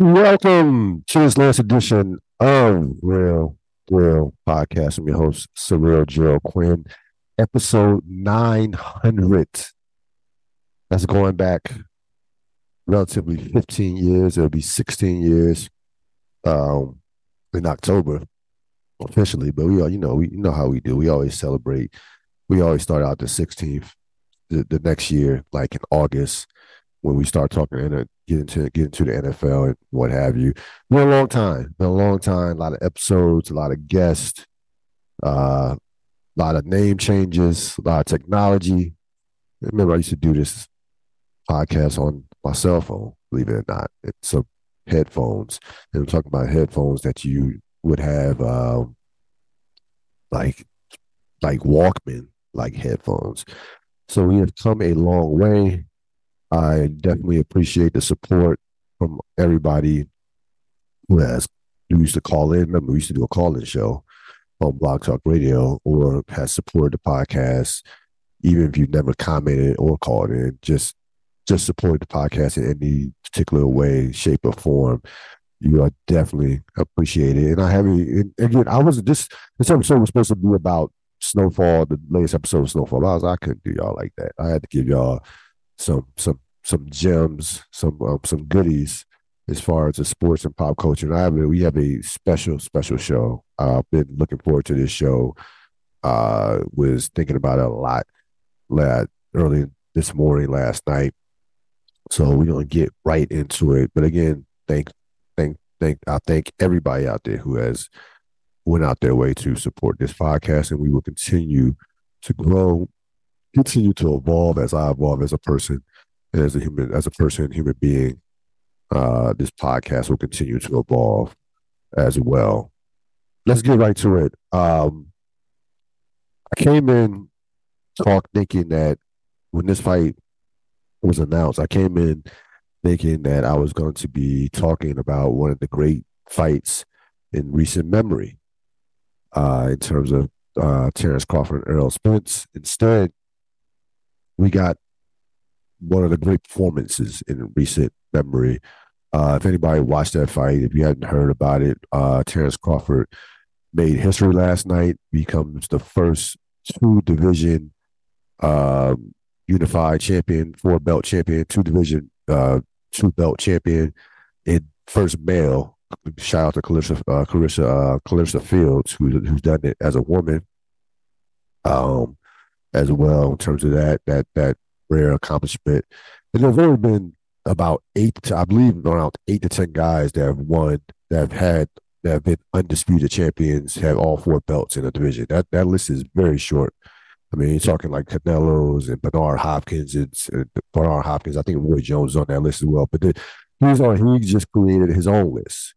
Welcome to this last edition of Real Real Podcast. I'm your host, Surreal Gerald Quinn, episode 900. That's going back relatively 15 years. It'll be 16 years um, in October officially, but we all, you know, we you know how we do. We always celebrate. We always start out the 16th the, the next year, like in August when we start talking and get into get into the NFL and what have you. Been a long time. Been a long time. A lot of episodes, a lot of guests, uh, a lot of name changes, a lot of technology. Remember I used to do this podcast on my cell phone, believe it or not. It's a headphones. And I'm talking about headphones that you would have um, like like Walkman like headphones. So we have come a long way. I definitely appreciate the support from everybody who has who used to call in. Remember, we used to do a call-in show on Blog Talk Radio or has supported the podcast, even if you've never commented or called in, just just support the podcast in any particular way, shape, or form. You are definitely appreciated. And I have again, I was this this episode was supposed to be about snowfall, the latest episode of Snowfall. I was I couldn't do y'all like that. I had to give y'all some some some gems, some um, some goodies as far as the sports and pop culture. And I have a, we have a special special show. I've uh, been looking forward to this show. Uh, was thinking about it a lot last early this morning, last night. So we're gonna get right into it. But again, thank thank thank I thank everybody out there who has went out their way to support this podcast, and we will continue to grow, continue to evolve as I evolve as a person as a human, as a person, human being. Uh, this podcast will continue to evolve as well. Let's get right to it. Um, I came in talk thinking that when this fight was announced, I came in thinking that I was going to be talking about one of the great fights in recent memory uh, in terms of uh, Terrence Crawford and Errol Spence. Instead, we got one of the great performances in recent memory. Uh, if anybody watched that fight, if you hadn't heard about it, uh, Terrence Crawford made history last night, becomes the first two division um, unified champion, four belt champion, two division, uh, two belt champion, and first male. Shout out to Claressa, uh, Claressa, uh, Claressa Shields, who, who's done it as a woman, um, as well in terms of that that that rare accomplishment. And there's only been about eight, I believe, around eight to ten guys that have won, that have had, that have been undisputed champions, have all four belts in the division. That that list is very short. I mean, you're talking like Canelo's and Bernard Hopkins. It's uh, Bernard Hopkins. I think Roy Jones is on that list as well. But he's on. He just created his own list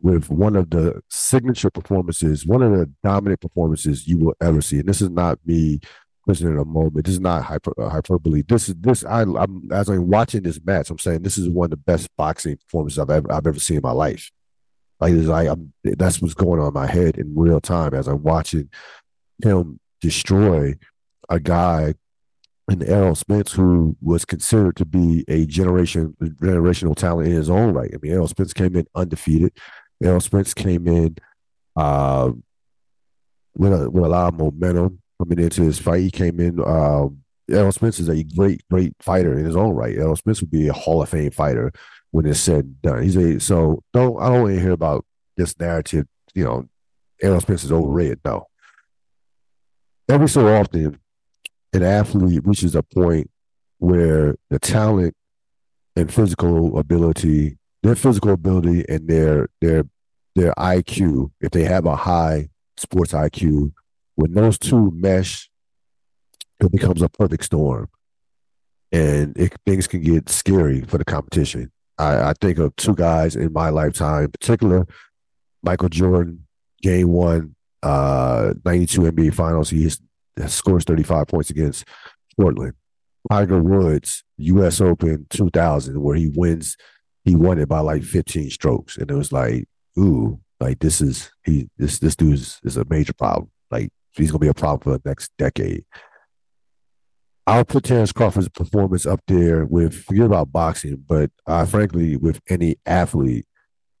with one of the signature performances, one of the dominant performances you will ever see. And this is not me in a moment. This is not hyper, uh, hyperbole. This is this. I, am as I'm watching this match. I'm saying this is one of the best boxing performances I've ever I've ever seen in my life. Like, it's like I'm, that's what's going on in my head in real time as I'm watching him destroy a guy in Errol Spence who was considered to be a generation generational talent in his own right. I mean, Errol Spence came in undefeated. Errol Spence came in uh, with a, with a lot of momentum coming into this fight. He came in. Um, Errol Spence is a great, great fighter in his own right. Errol Spence would be a Hall of Fame fighter when it's said and done. He's a so don't I don't want to hear about this narrative. You know, Errol Spence is overrated. No. Every so often, an athlete reaches a point where the talent and physical ability, their physical ability and their their their IQ, if they have a high sports IQ, when those two mesh, it becomes a perfect storm, and it, things can get scary for the competition. I, I think of two guys in my lifetime, in particular, Michael Jordan, Game One, uh, '92 NBA Finals. He scores 35 points against Portland. Tiger Woods, U.S. Open 2000, where he wins, he won it by like 15 strokes, and it was like, ooh, like this is he this this dude is, is a major problem. Like he's going to be a problem for the next decade. I'll put Terrence Crawford's performance up there with forget about boxing, but uh, frankly, with any athlete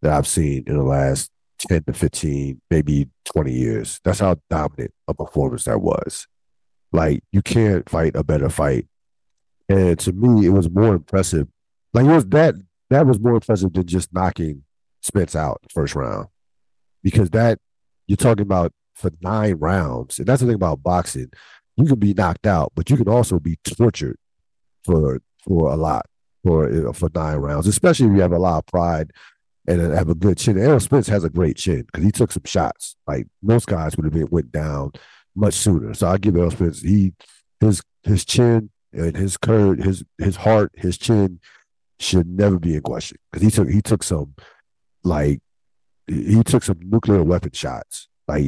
that I've seen in the last 10 to 15, maybe 20 years. That's how dominant a performance that was. Like, you can't fight a better fight. And to me, it was more impressive. Like, it was that that was more impressive than just knocking Spence out first round. Because that you're talking about for nine rounds. And that's the thing about boxing. You can be knocked out, but you can also be tortured for for a lot for for nine rounds, especially if you have a lot of pride and have a good chin. Errol Spence has a great chin because he took some shots. Like most guys would have been went down much sooner. So I give Errol Spence he his his chin and his curve, his his heart, his chin should never be in question because he took he took some like he took some nuclear weapon shots like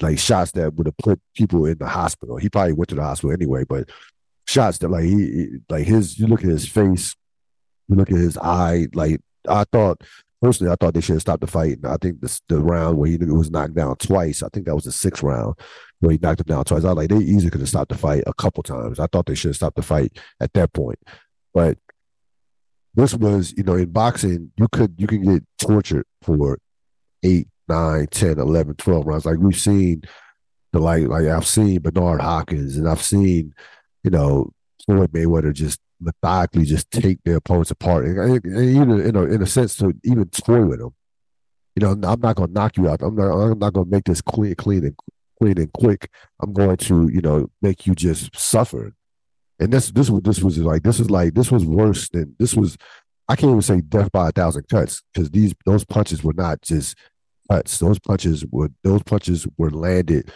like shots that would have put people in the hospital. He probably went to the hospital anyway, but shots that like he like his you look at his face, you look at his eye, like I thought personally, I thought they should have stopped the fight. I think the round where he was knocked down twice, I think that was the sixth round where he knocked him down twice. I like, they easily could have stopped the fight a couple times. I thought they should have stopped the fight at that point. But this was, you know, in boxing, you could you can get tortured for eight, nine, 10, 11, 12 rounds. Like we've seen the like like I've seen Bernard Hopkins and I've seen, you know, Floyd Mayweather just methodically just take their opponents apart, and, and even in a, in a sense to even toy with them. You know, I'm not going to knock you out. I'm not. I'm not going to make this clean, clean and clean and quick. I'm going to, you know, make you just suffer. And this, this was, this was like, this is like, this was worse than this was. I can't even say death by a thousand cuts because these, those punches were not just cuts. Those punches were, those punches were landed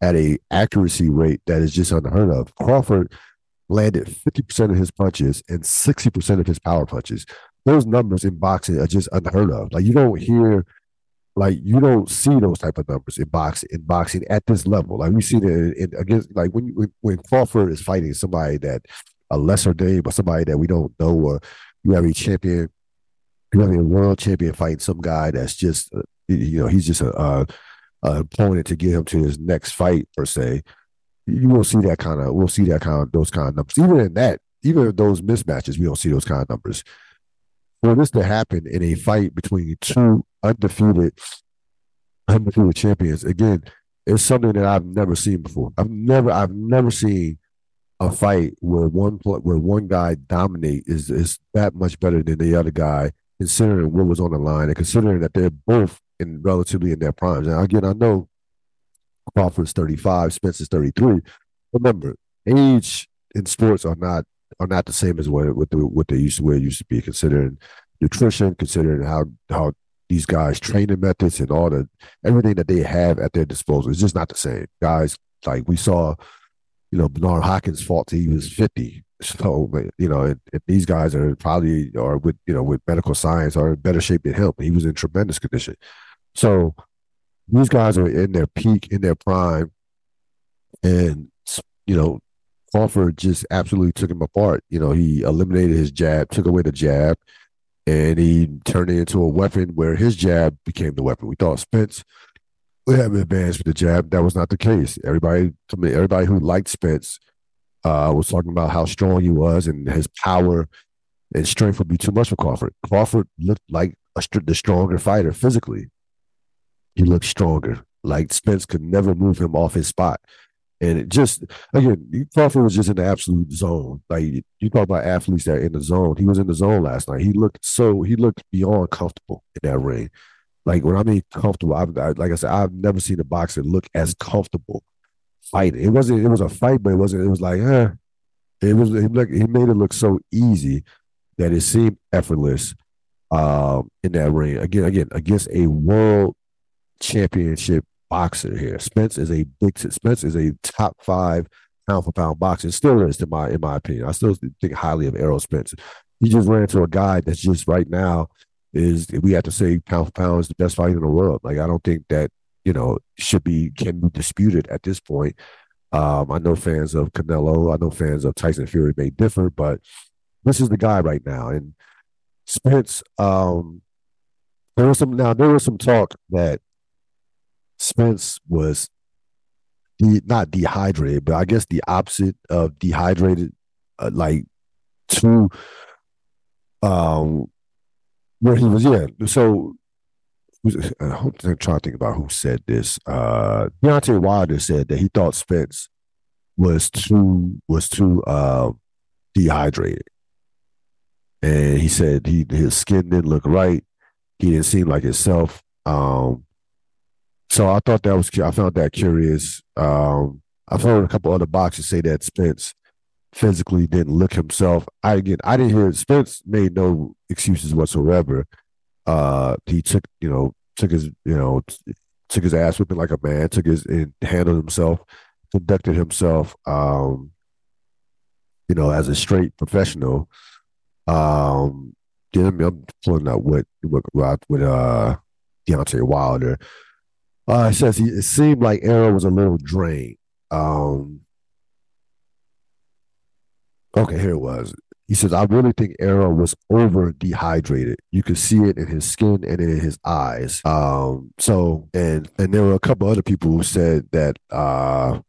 at a accuracy rate that is just unheard of. Crawford landed 50% of his punches and 60% of his power punches. Those numbers in boxing are just unheard of. Like you don't hear, like you don't see those type of numbers in boxing in boxing at this level. Like we see it in, in, against like when, when when Crawford is fighting somebody that a lesser name or somebody that we don't know, or you have a champion, you have a world champion fighting some guy that's just you know he's just a, a, a opponent to get him to his next fight per se you won't see that kind of we'll see that kind of those kind of numbers. Even in that, even in those mismatches, we don't see those kind of numbers. For this to happen in a fight between two undefeated undefeated champions, again, it's something that I've never seen before. I've never I've never seen a fight where one where one guy dominate is is that much better than the other guy, considering what was on the line and considering that they're both in relatively in their primes. And again, I know Crawford's 35, Spence's 33. Remember, age in sports are not are not the same as what what, the, what they used to where it used to be, considering nutrition, considering how how these guys training methods and all the everything that they have at their disposal. It's just not the same. Guys like we saw, you know, Bernard Hopkins fought till he was 50. So you know, and these guys are probably are with you know with medical science are in better shape than him. He was in tremendous condition. So these guys are in their peak, in their prime, and you know, Crawford just absolutely took him apart. You know, he eliminated his jab, took away the jab, and he turned it into a weapon where his jab became the weapon. We thought Spence would have advanced with the jab. That was not the case. Everybody, everybody who liked Spence uh, was talking about how strong he was and his power and strength would be too much for Crawford. Crawford looked like a, the stronger fighter physically he looked stronger. Like Spence could never move him off his spot. And it just again, Crawford was just in the absolute zone. Like you talk about athletes that are in the zone. He was in the zone last night. He looked so he looked beyond comfortable in that ring. Like when I mean comfortable, I, I, like I said, I've never seen a boxer look as comfortable fighting. It wasn't. It was a fight, but it wasn't. It was like, eh. It was. He, look, he made it look so easy that it seemed effortless um, in that ring. Again, again against a world championship boxer here. Spence is a big Spence is a top five pound for pound boxer. Still is to my in my opinion. I still think highly of Errol Spence. He just ran into a guy that's just right now is we have to say pound for pound is the best fighter in the world. Like I don't think that you know should be can be disputed at this point. Um, I know fans of Canelo, I know fans of Tyson Fury may differ, but this is the guy right now. And Spence, um, there was some now there was some talk that Spence was de- not dehydrated, but I guess the opposite of dehydrated, uh, like to um where he was. Yeah, so who's I'm trying to think about who said this. Uh, Deontay Wilder said that he thought Spence was too was too uh, dehydrated, and he said he his skin didn't look right. He didn't seem like himself. Um, so I thought that was I found that curious. Um, I've heard a couple other boxers say that Spence physically didn't look himself. I again I didn't hear Spence made no excuses whatsoever. Uh, he took you know took his you know took his ass whipping like a man, took his and handled himself, conducted himself, um, you know, as a straight professional. Um, I'm, I'm pulling out what what with uh Deontay Wilder. Uh, it says he it seemed like Errol was a little drained. Um, okay, here it was. He says, I really think Errol was over dehydrated. You could see it in his skin and in his eyes. Um, so and and there were a couple other people who said that uh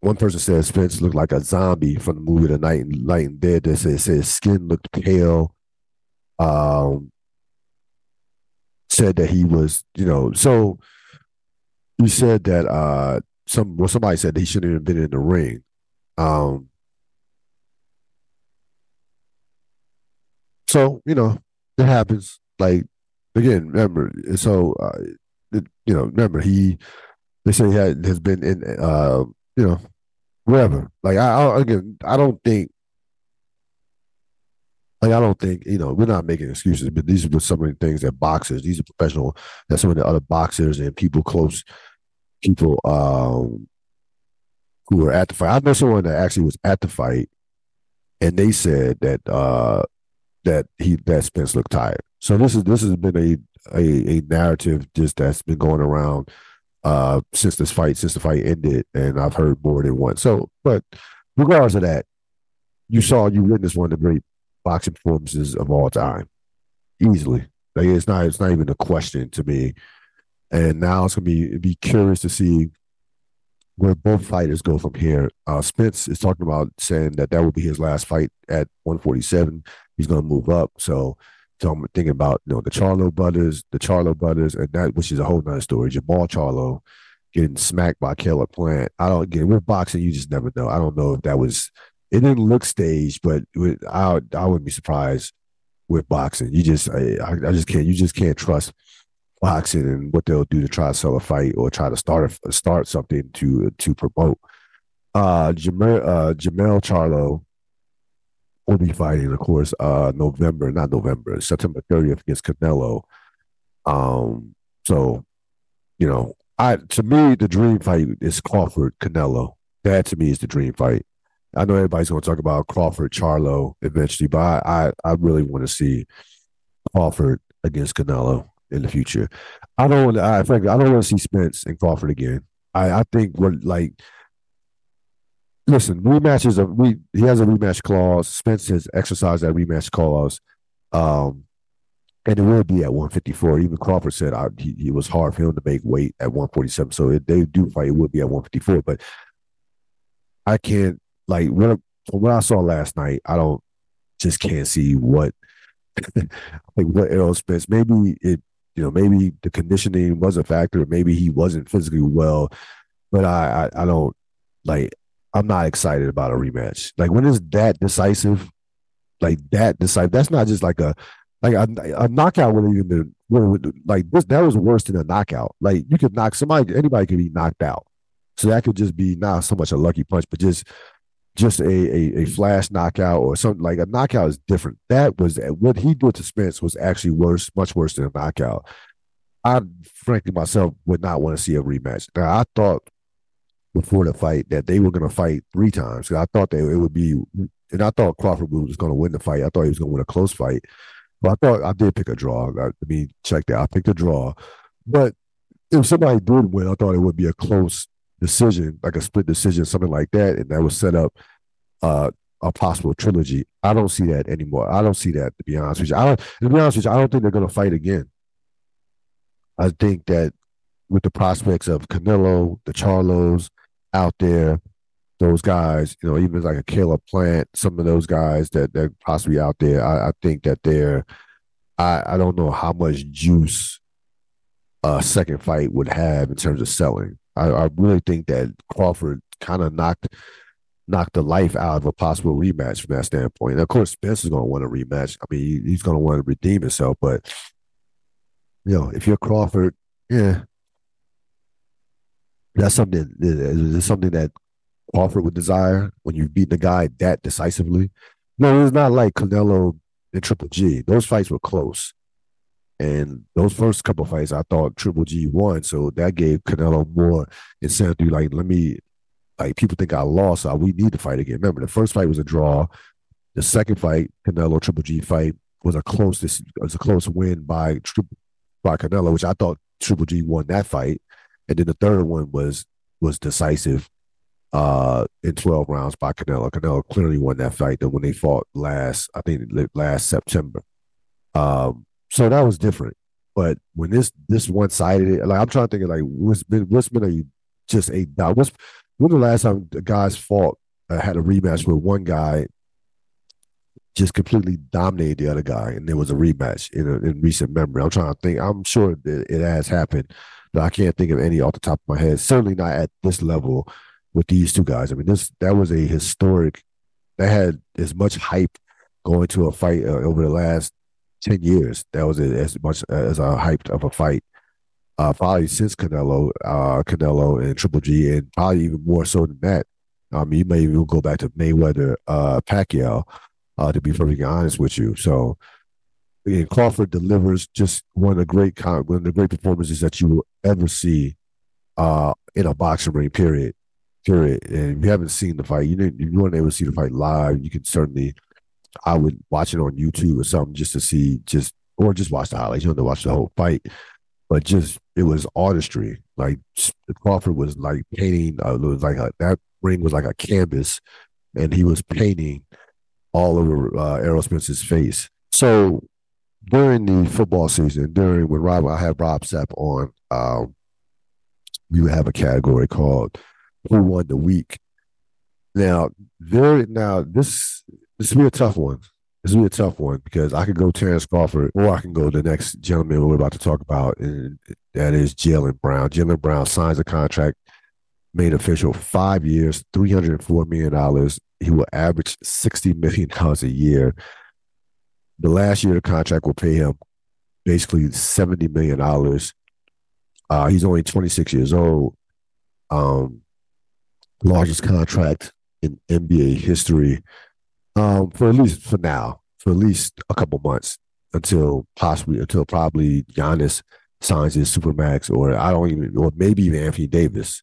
one person said Spence looked like a zombie from the movie The Night and Light and Dead. They said, said his skin looked pale. Um said that he was, you know, so he said that uh some well somebody said he shouldn't have been in the ring. Um So you know, it happens. Like again, remember. So uh, it, you know, remember he. They say he had, has been in. Uh, you know, wherever. Like I, I again, I don't think. Like I don't think you know we're not making excuses, but these are some of the things that boxers, these are professional, that some of the other boxers and people close, people um, who were at the fight. I know someone that actually was at the fight, and they said that uh, that he that Spence looked tired. So this is this has been a a, a narrative just that's been going around uh since this fight since the fight ended, and I've heard more than one. So, but regardless of that, you saw you witnessed one of the great boxing performances of all time, easily. Like it's not it's not even a question to me. And now it's gonna be be curious to see where both fighters go from here. Uh, Spence is talking about saying that that will be his last fight at 147 he's going to move up. So, so I'm thinking about you know the Charlo brothers, the Charlo brothers, and that which is a whole nother story. Jermall Charlo getting smacked by Caleb Plant. I don't get with boxing. You just never know. I don't know if that was. It didn't look staged, but I I wouldn't be surprised with boxing. You just I, I just can't. You just can't trust boxing and what they'll do to try to sell a fight or try to start a, start something to to promote. Uh, Jamel uh, Jermell Charlo will be fighting, of course, uh, November, not November, September 30th against Canelo. Um, so, you know, I to me the dream fight is Crawford Canelo. That to me is the dream fight. I know everybody's going to talk about Crawford Charlo eventually, but I I, I really want to see Crawford against Canelo in the future. I don't. I frankly I don't want to see Spence and Crawford again. I I think we're like listen, rematches of we he has a rematch clause. Spence has exercised that rematch clause. Um, and it will be at 154. Even Crawford said I, he, he was hard for him to make weight at 147. So if they do fight, it would be at 154. But I can't like from what I saw last night, I don't just can't see what like what Errol Spence. Maybe it, you know, maybe the conditioning was a factor. Maybe he wasn't physically well, but I, I, I don't like I'm not excited about a rematch. Like when it's that decisive, like that decisive. That's not just like a like a, a knockout would even been like this. That was worse than a knockout. Like you could knock somebody. Anybody could be knocked out. So that could just be not so much a lucky punch, but just just a, a, a flash knockout or something like a knockout is different. That was what he did to Spence was actually worse, much worse than a knockout. I frankly myself would not want to see a rematch. Now I thought before the fight that they were going to fight three times. I thought that it would be, and I thought Crawford was going to win the fight. I thought he was going to win a close fight, but I thought I did pick a draw. I, mean, check that. I picked a draw, but if somebody did win, I thought it would be a close decision, like a split decision, something like that, and that would set up uh, a possible trilogy. I don't see that anymore. I don't see that to be honest with you. I don't. To be honest with you, I don't think they're going to fight again. I think that with the prospects of Canelo, the Charlos, out there, those guys, you know, even like a Caleb Plant, some of those guys that that possibly out there, I, I think that they're, I I don't know how much juice a second fight would have in terms of selling. I, I really think that Crawford kind of knocked knocked the life out of a possible rematch from that standpoint. And of course, Spence is going to want a rematch. I mean, he's going to want to redeem himself. But you know, if you're Crawford, yeah, that's something. Is something that Crawford would desire when you beat the guy that decisively? No, it's not like Canelo and Triple G. Those fights were close. And those first couple fights, I thought Triple G won, so that gave Canelo more incentive. Like, let me, like, people think I lost, so we need to fight again. Remember, the first fight was a draw. The second fight, Canelo Triple G fight, was a close. This was a close win by by Canelo, which I thought Triple G won that fight, and then the third one was was decisive uh, in 12 rounds by Canelo. Canelo clearly won that fight when they fought last, I think last September. Um, so that was different. But when this this one sided, like I'm trying to think of like what's been what's been a just a what's when the last time the guys fought uh, had a rematch with one guy just completely dominated the other guy, and there was a rematch in, a, in recent memory. I'm trying to think. I'm sure it, it has happened, but I can't think of any off the top of my head. Certainly not at this level with these two guys. I mean, this that was a historic. That had as much hype going to a fight uh, over the last ten years. That was as much as a hyped of a fight. Uh, probably since Canelo, uh, Canelo and Triple G, and probably even more so than that. I mean, you may even go back to Mayweather, uh, Pacquiao, uh, to be perfectly honest with you. So, again, Crawford delivers just one of the great one of the great performances that you will ever see uh, in a boxing ring. Period period. And if you haven't seen the fight, you didn't, you weren't able to see the fight live, you can certainly, I would watch it on YouTube or something just to see, just or just watch the highlights. You don't have to watch the whole fight, but just it was artistry. Like Crawford was like painting. Uh, was like a, that ring was like a canvas, and he was painting all over uh, Errol Spence's face. So during the football season, during when Rob, I had Rob Sapp on, um, we would have a category called who won the week. Now, there now this this will be a tough one. This will be a tough one because I could go Terrence Crawford or I can go the next gentleman we're about to talk about, and that is Jaylen Brown. Jaylen Brown signs a contract made official five years, $304 million. He will average $60 million a year. The last year of the contract will pay him basically $70 million. Uh, he's only 26 years old. Um, largest contract in NBA history um, for at least for now, for at least a couple months until possibly until probably Giannis signs his supermax, or I don't even, or maybe even Anthony Davis.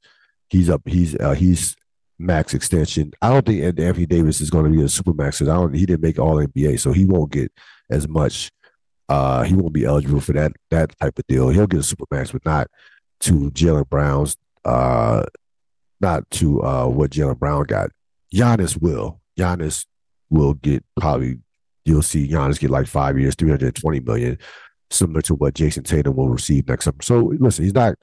He's up. He's uh, he's max extension. I don't think Anthony Davis is going to be a supermax because I don't. He didn't make All NBA, so he won't get as much. Uh, he won't be eligible for that that type of deal. He'll get a supermax, but not to Jaylen Brown's uh, not to uh, what Jaylen Brown got. Giannis will. Giannis will get probably. You'll see Giannis get like five years, three hundred twenty million, similar to what Jayson Tatum will receive next summer. So listen, he's not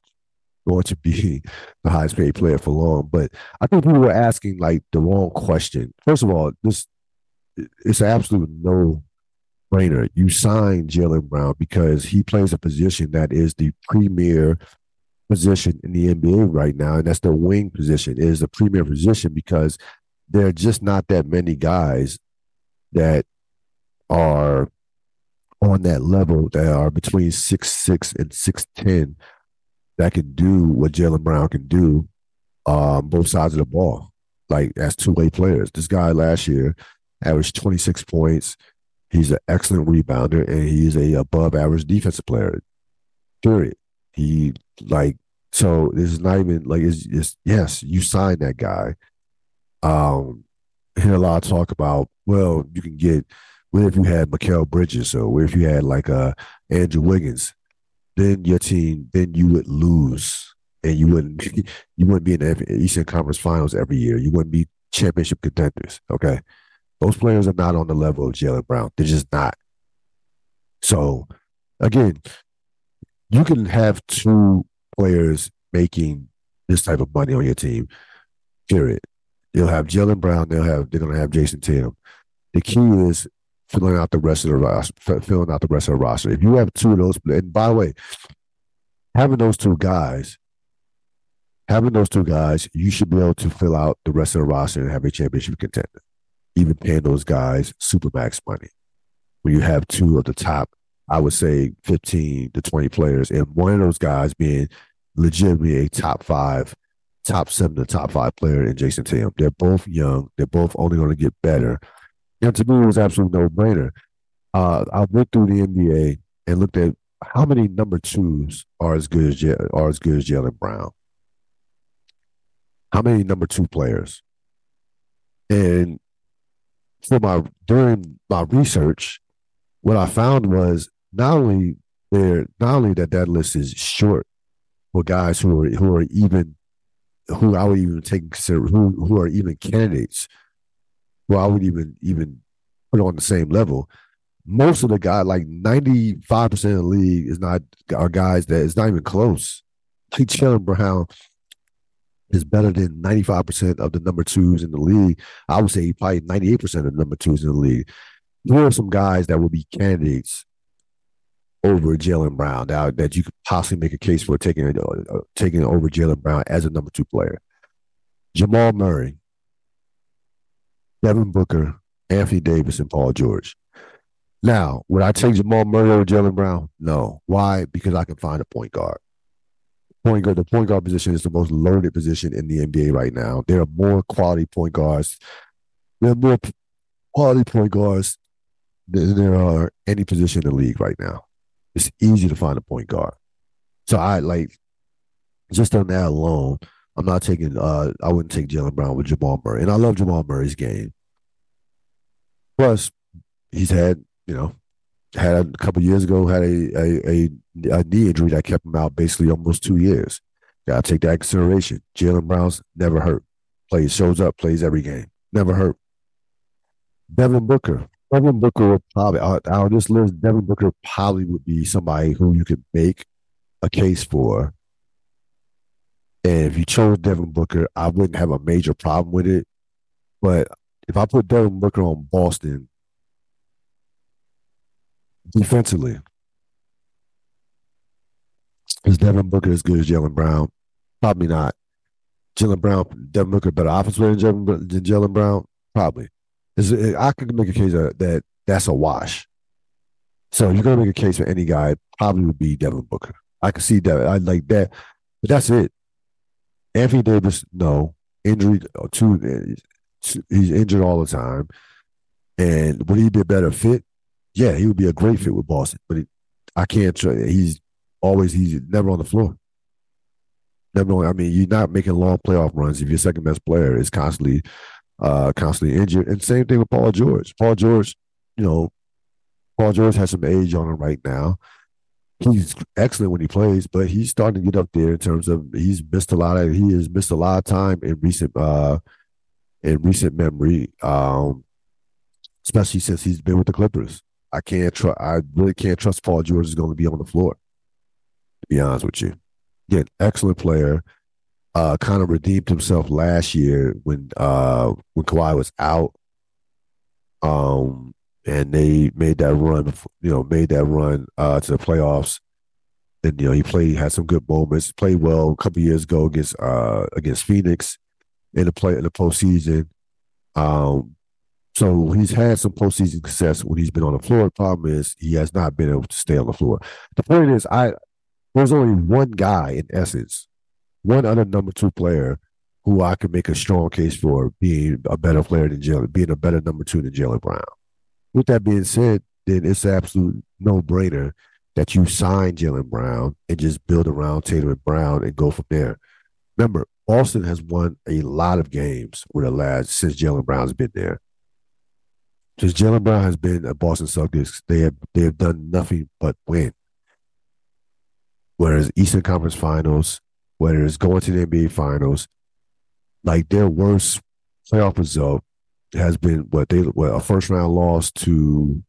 going to be the highest paid player for long. But I think people were asking like the wrong question. First of all, this it's absolute no brainer. You sign Jaylen Brown because he plays a position that is the premier position in the NBA right now, and that's the wing position. It is the premier position because there are just not that many guys that are on that level that are between six six and six ten that can do what Jaylen Brown can do um, both sides of the ball, like as two way players. This guy last year averaged twenty six points. He's an excellent rebounder and he's a above average defensive player. Period. He like so it's not even like it's, it's yes, you signed that guy. Um hear a lot of talk about, well, you can get what if you had Mikal Bridges or what if you had like uh Andrew Wiggins, then your team, then you would lose and you wouldn't you wouldn't be in the Eastern Conference Finals every year. You wouldn't be championship contenders. Okay. Those players are not on the level of Jaylen Brown. They're just not. So again, you can have two players making this type of money on your team. Period. You'll have Jaylen Brown. They'll have they're gonna have Jayson Tatum. The key is filling out the rest of the roster. Filling out the rest of the roster. If you have two of those, and by the way, having those two guys, having those two guys, you should be able to fill out the rest of the roster and have a championship contender. Even paying those guys super max money. When you have two of the top, I would say 15 to 20 players, and one of those guys being legitimately a top five, top seven to top five player in Jayson Tatum. They're both young. They're both only going to get better. And to me, it was absolutely no brainer. Uh, I went through the NBA and looked at how many number twos are as good as are as good as Jaylen Brown. How many number two players? And for my during my research, what I found was not only there, not only that that list is short for guys who are who are even who I would even take consider who who are even candidates, who I would even even put on the same level. Most of the guys, like ninety five percent of the league, is not are guys that is not even close. Like Jaylen Brown is better than ninety five percent of the number twos in the league. I would say probably ninety eight percent of the number twos in the league. There are some guys that will be candidates over Jaylen Brown that, that you could possibly make a case for taking uh, taking over Jaylen Brown as a number two player. Jamal Murray, Devin Booker, Anthony Davis, and Paul George. Now, would I take Jamal Murray over Jaylen Brown? No. Why? Because I can find a point guard. Point guard, the point guard position is the most loaded position in the NBA right now. There are more quality point guards. There are more quality point guards than there are any position in the league right now it's easy to find a point guard. So I like just on that alone, I'm not taking uh I wouldn't take Jaylen Brown with Jamal Murray. And I love Jamal Murray's game. Plus, he's had, you know, had a couple years ago, had a, a, a, a knee injury that kept him out basically almost two years. Gotta take that consideration. Jaylen Brown's never hurt. Plays, shows up, plays every game. Never hurt. Devin Booker, Devin Booker would probably out, of this list. Devin Booker probably would be somebody who you could make a case for. And if you chose Devin Booker, I wouldn't have a major problem with it. But if I put Devin Booker on Boston defensively, is Devin Booker as good as Jaylen Brown? Probably not. Jaylen Brown, Devin Booker better offensive than Jaylen Brown? Probably. Is I could make a case that that's a wash. So you're gonna make a case for any guy, probably would be Devin Booker. I could see Devin. I like that, but that's it. Anthony Davis, no injury. Uh, Two, he's injured all the time. And would he be a better fit? Yeah, he would be a great fit with Boston. But he, I can't. Try, he's always he's never on the floor. Never. on. I mean, you're not making long playoff runs if your second best player is constantly uh, constantly injured. And same thing with Paul George. Paul George, you know, Paul George has some age on him right now. He's excellent when he plays, but he's starting to get up there in terms of he's missed a lot of he has missed a lot of time in recent uh in recent memory. Um especially since he's been with the Clippers. I can't trust I really can't trust Paul George is going to be on the floor. To be honest with you. Again, excellent player uh, kind of redeemed himself last year when uh, when Kawhi was out. Um, and they made that run, you know, made that run uh, to the playoffs. And you know, he played, had some good moments, played well a couple years ago against uh, against Phoenix in the play in the postseason. Um, so he's had some postseason success when he's been on the floor. The problem is he has not been able to stay on the floor. The point is, I there's only one guy in essence one other number two player who I could make a strong case for being a better player than Jaylen, being a better number two than Jaylen Brown. With that being said, then it's an absolute no brainer that you sign Jaylen Brown and just build around Tatum and Brown and go from there. Remember, Boston has won a lot of games with the lads since Jaylen Brown's been there. Since Jaylen Brown has been a Boston Celtics, they have they have done nothing but win. Whereas Eastern Conference Finals, whether it's going to the NBA Finals, like their worst playoff result has been what they what a first round loss to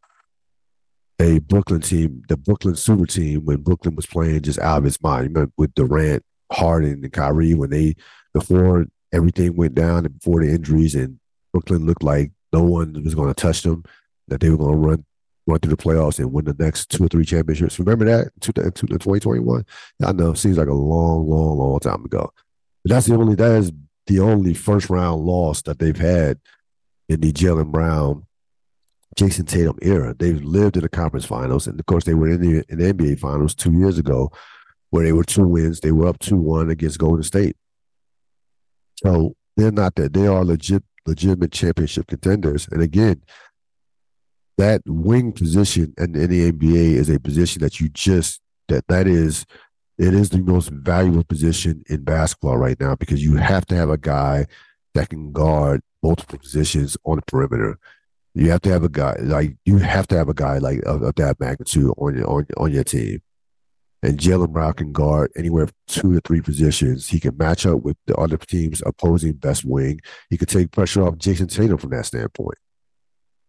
a Brooklyn team, the Brooklyn Super Team, when Brooklyn was playing just out of its mind. You remember with Durant, Harden, and Kyrie when they before everything went down and before the injuries, and Brooklyn looked like no one was going to touch them, that they were going to run run through the playoffs and win the next two or three championships. Remember that in 2021? I know it seems like a long, long, long time ago. But that's the only that is the only first round loss that they've had in the Jaylen Brown, Jayson Tatum era. They've lived in the conference finals, and of course they were in the, in the NBA finals two years ago, where they were two wins. They were up two one against Golden State. So they're not that. They are legit legitimate championship contenders. And again, that wing position in, in the NBA is a position that you just that that is it is the most valuable position in basketball right now because you have to have a guy that can guard multiple positions on the perimeter. You have to have a guy like you have to have a guy like of, of that magnitude on your on, on your team. And Jaylen Brown can guard anywhere two to three positions. He can match up with the other team's opposing best wing. He could take pressure off Jayson Tatum from that standpoint.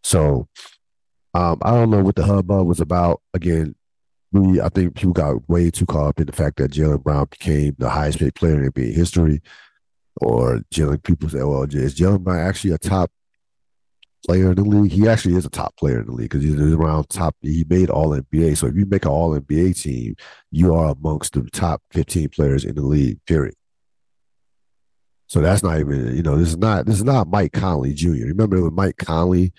So um, I don't know what the hubbub was about. Again, we I think people got way too caught up in the fact that Jaylen Brown became the highest paid player in NBA history. Or Jaylen, people say, well, is Jaylen Brown actually a top player in the league? He actually is a top player in the league because he's around top. He made All NBA. So if you make an All NBA team, you are amongst the top 15 players in the league. Period. So that's not even, you know, this is not this is not Mike Conley Jr. Remember when Mike Conley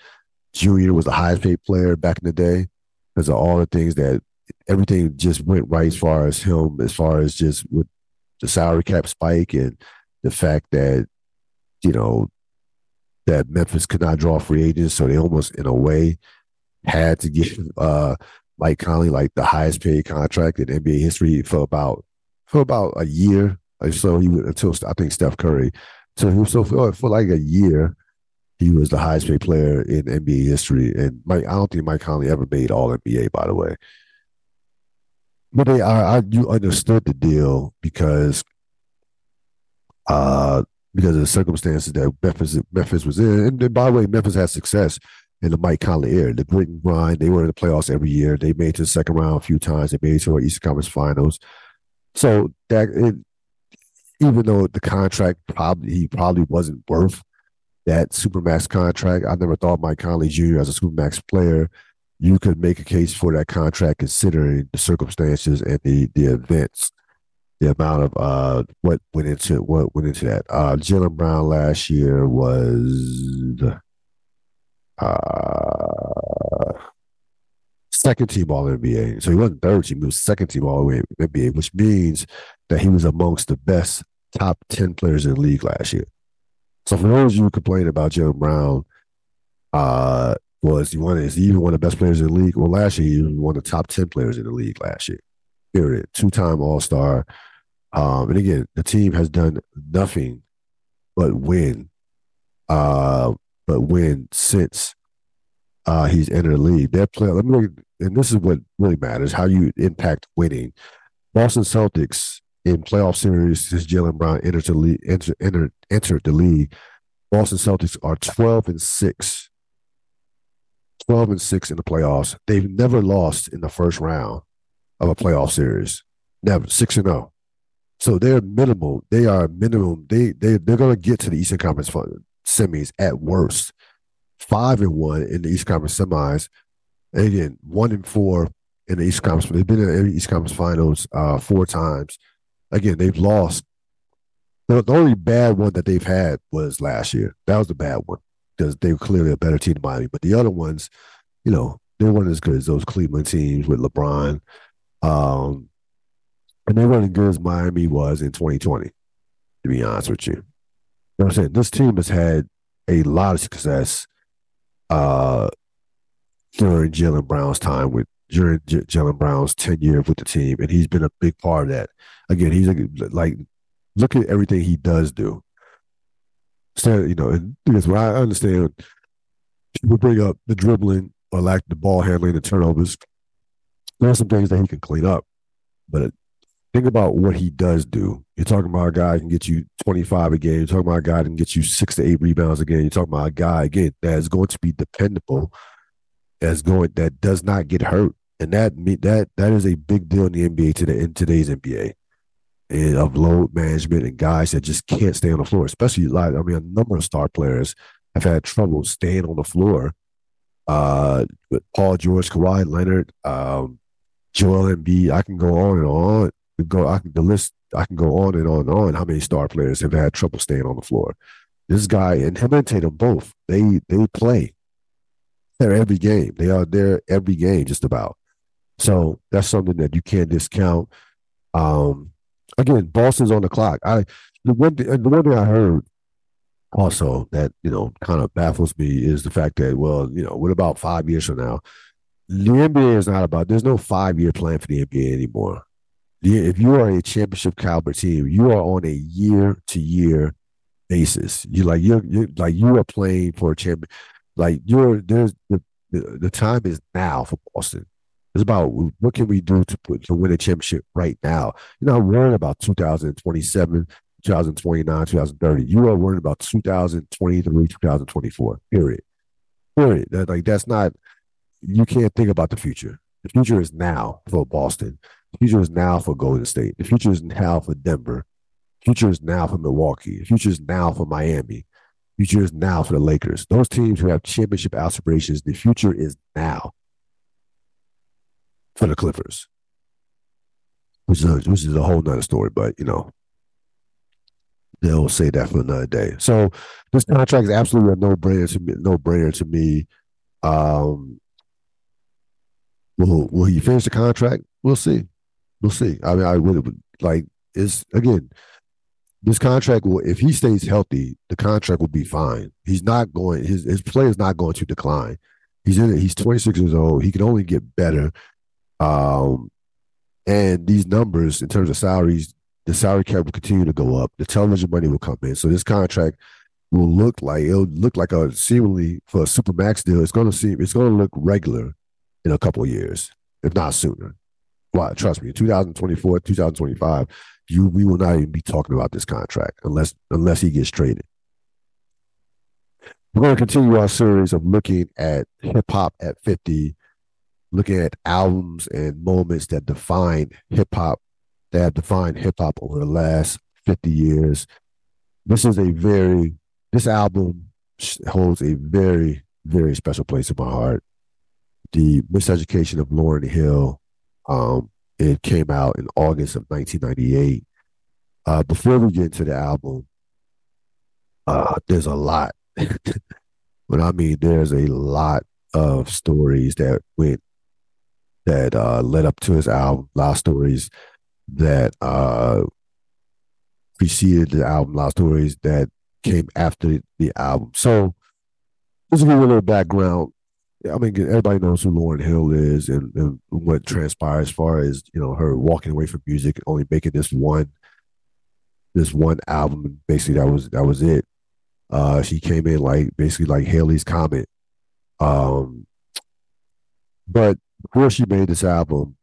Jr. was the highest paid player back in the day because of all the things that everything just went right as far as him, as far as just with the salary cap spike and the fact that, you know, that Memphis could not draw free agents. So they almost, in a way, had to give uh, Mike Conley like the highest paid contract in NBA history for about for about a year. or So he until I think Steph Curry. So he was so for, for like a year, he was the highest paid player in NBA history. And Mike, I don't think Mike Conley ever made All NBA, by the way. But they, I, I, you understood the deal because, uh, because of the circumstances that Memphis, Memphis was in. And, and by the way, Memphis had success in the Mike Conley era. The grit and grind, they were in the playoffs every year. They made to the second round a few times. They made to our Eastern Conference Finals. So that it, even though the contract probably he probably wasn't worth that supermax contract, I never thought Mike Conley Jr. as a supermax player you could make a case for that contract considering the circumstances and the the events, the amount of uh what went into what went into that. Uh Jaylen Brown last year was uh second team all NBA. So he wasn't third team, he was second team all NBA, which means that he was amongst the best top 10 players in the league last year. So for those of you who complain about Jaylen Brown, uh, was he one is he even one of the best players in the league? Well, last year he was one of the top ten players in the league last year. Period. Two time All Star. Um, and again, the team has done nothing but win. Uh, but win since uh, he's entered the league. They're playing. Let me look, and this is what really matters: how you impact winning. Boston Celtics in playoff series since Jaylen Brown entered the league. Entered the league. Boston Celtics are twelve and six 12 and 6 in the playoffs. They've never lost in the first round of a playoff series. Never. 6 and 0. So they're minimal. They are minimum. They they they're to get to the Eastern Conference semis at worst. 5 and 1 in the East Conference semis. And again, 1 and 4 in the East Conference. They've been in the East Conference finals uh, four times. Again, they've lost. The, the only bad one that they've had was last year. That was the bad one because they were clearly a better team than Miami. But the other ones, you know, they weren't as good as those Cleveland teams with LeBron. Um, and they weren't as good as Miami was in 2020, to be honest with you. You know what I'm saying? This team has had a lot of success uh, during Jaylen Brown's time with during J- Jaylen Brown's tenure with the team, and he's been a big part of that. Again, he's a, like, look at everything he does do stand, you know, because what I understand, people bring up the dribbling or lack the ball handling, the turnovers. There are some things that he can clean up, but think about what he does do. You're talking about a guy can get you 25 a game. You're talking about a guy that can get you six to eight rebounds a game. You're talking about a guy again that is going to be dependable, as going that does not get hurt, and that that that is a big deal in the NBA today in today's NBA and of load management and guys that just can't stay on the floor, especially like I mean, a number of star players have had trouble staying on the floor uh, Paul George, Kawhi Leonard, um, Joel Embiid. I can go on and on. Go, I can the list. I can go on and on and on. How many star players have had trouble staying on the floor? This guy and him and Tatum both. They they play. They're every game. They are there every game, just about. So that's something that you can't discount. Um, again, Boston's on the clock. I the one the one thing I heard also that you know kind of baffles me is the fact that well you know what about five years from now the nba is not about there's no five year plan for the nba anymore if you are a championship caliber team you are on a year to year basis you like you're, you're like you are playing for a champion like you're there's the, the, the time is now for boston it's about what can we do to put to win a championship right now. You're not worrying about 2027, 2029, 2030. You are worrying about 2023, 2024. Period. Period. That, like that's not. You can't think about the future. The future is now for Boston. Future is now for Golden State. The future is now for Denver. Future is now for Milwaukee. Future is now for Miami. Future is now for the Lakers. Those teams who have championship aspirations, the future is now for the Clippers. Which is a, which is a whole nother story, but you know, they'll say that for another day. So this contract is absolutely a no brainer to me. No brainer to me. Um, will will he finish the contract? We'll see. We'll see. I mean, I would like is again. This contract will, if he stays healthy, the contract will be fine. He's not going. His his play is not going to decline. He's in it. He's 26 years old. He can only get better. Um, and these numbers in terms of salaries the salary cap will continue to go up. The television money will come in. So this contract will look like it'll look like a seemingly for a super max deal. It's going to seem it's going to look regular in a couple years, if not sooner. Why? Trust me, 2024, 2025, you we will not even be talking about this contract unless unless he gets traded. We're going to continue our series of looking at hip hop at 50, looking at albums and moments that define hip hop that have defined hip hop over the last 50 years. This is a very, this album holds a very, very special place in my heart. The Miseducation of Lauryn Hill, um, it came out in August of 1998. Uh, before we get into the album, uh, there's a lot. but I mean, there's a lot of stories that went that uh, led up to his album. A lot of stories that uh, preceded the album, a lot of stories that came after the album. So, just to give you a little background, I mean, everybody knows who Lauryn Hill is and, and, what transpired as far as you know her walking away from music, only making this one, this one album. Basically, that was that was it. Uh, she came in like basically like Halley's Comet. Um, but before she made this album,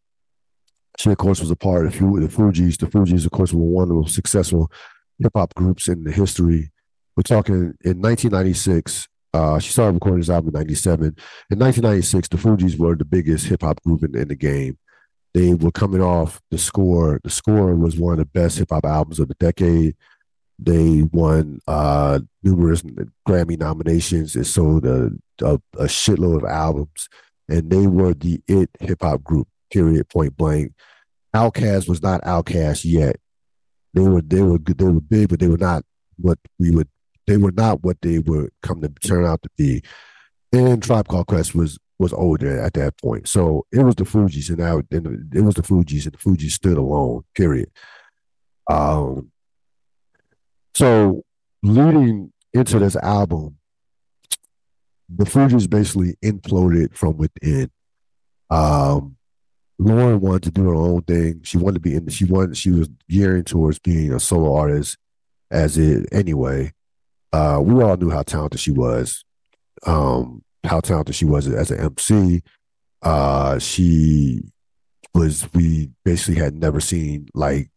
she, of course, was a part of the Fugees. The Fugees, of course, were one of the most successful hip hop groups in the history. We're talking in 1996. Uh, she started recording this album in 97. In 1996, the Fugees were the biggest hip hop group in, in, the game. They were coming off the score. The score was one of the best hip hop albums of the decade. They won uh, numerous Grammy nominations. It sold a, a, a shitload of albums, and they were the it hip hop group. Period. Point blank. OutKast was not OutKast yet. They were they were they were big, but they were not what we would. They were not what they would come to turn out to be. And Tribe Called Quest was was older at that point, so it was the Fugees, and now it was the Fugees, and the Fugees stood alone. Period. Um. So leading into this album, the Fugees basically imploded from within. Um, Lauryn wanted to do her own thing. She wanted to be in. She wanted. She was gearing towards being a solo artist, as it anyway. Uh, we all knew how talented she was. Um, how talented she was as an MC. Uh, she was. We basically had never seen like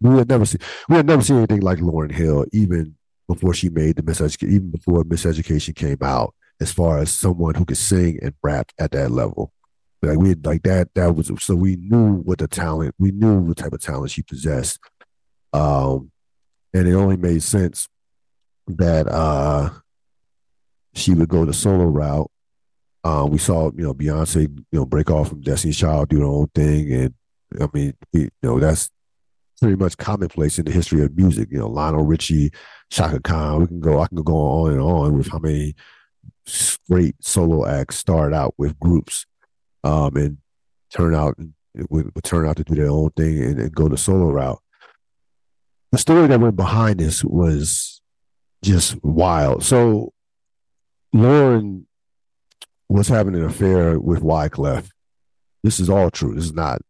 we had never seen we had never seen anything like Lauryn Hill, even before she made the Miseducation, even before Miseducation came out. As far as someone who could sing and rap at that level. Like we had, like that that was so we knew what the talent we knew what type of talent she possessed. Um and it only made sense that uh she would go the solo route. Um, we saw, you know, Beyonce, you know, break off from Destiny's Child, do their own thing, and I mean, you know, that's pretty much commonplace in the history of music. You know, Lionel Richie, Chaka Khan. We can go. I can go on and on with how many great solo acts start out with groups, um, and turn out would, would, turn out to do their own thing and, and go the solo route. The story that went behind this was just wild. So Lauryn was having an affair with Wyclef. This is all true. This is not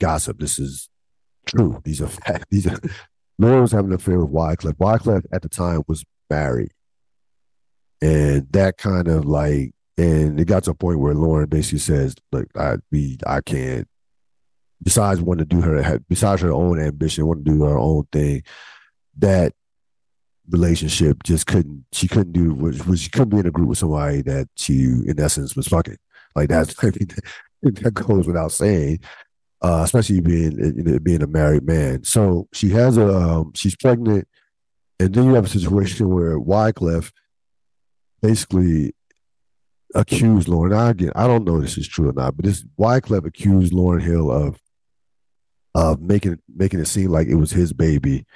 gossip. This is true. These are facts. These are Lauryn was having an affair with Wyclef. Wyclef at the time was married. And that kind of like and it got to a point where Lauryn basically says, Look, I be I can't besides wanting to do her besides her own ambition, want to do her own thing, that relationship just couldn't she couldn't do was, was she couldn't be in a group with somebody that she in essence was fucking. Like that's I mean, that goes without saying uh, especially being being a married man. So she has a um, she's pregnant and then you have a situation where Wyclef basically accused Lauryn. Now again I don't know if this is true or not but this Wyclef accused Lauryn Hill of of making making it seem like it was his baby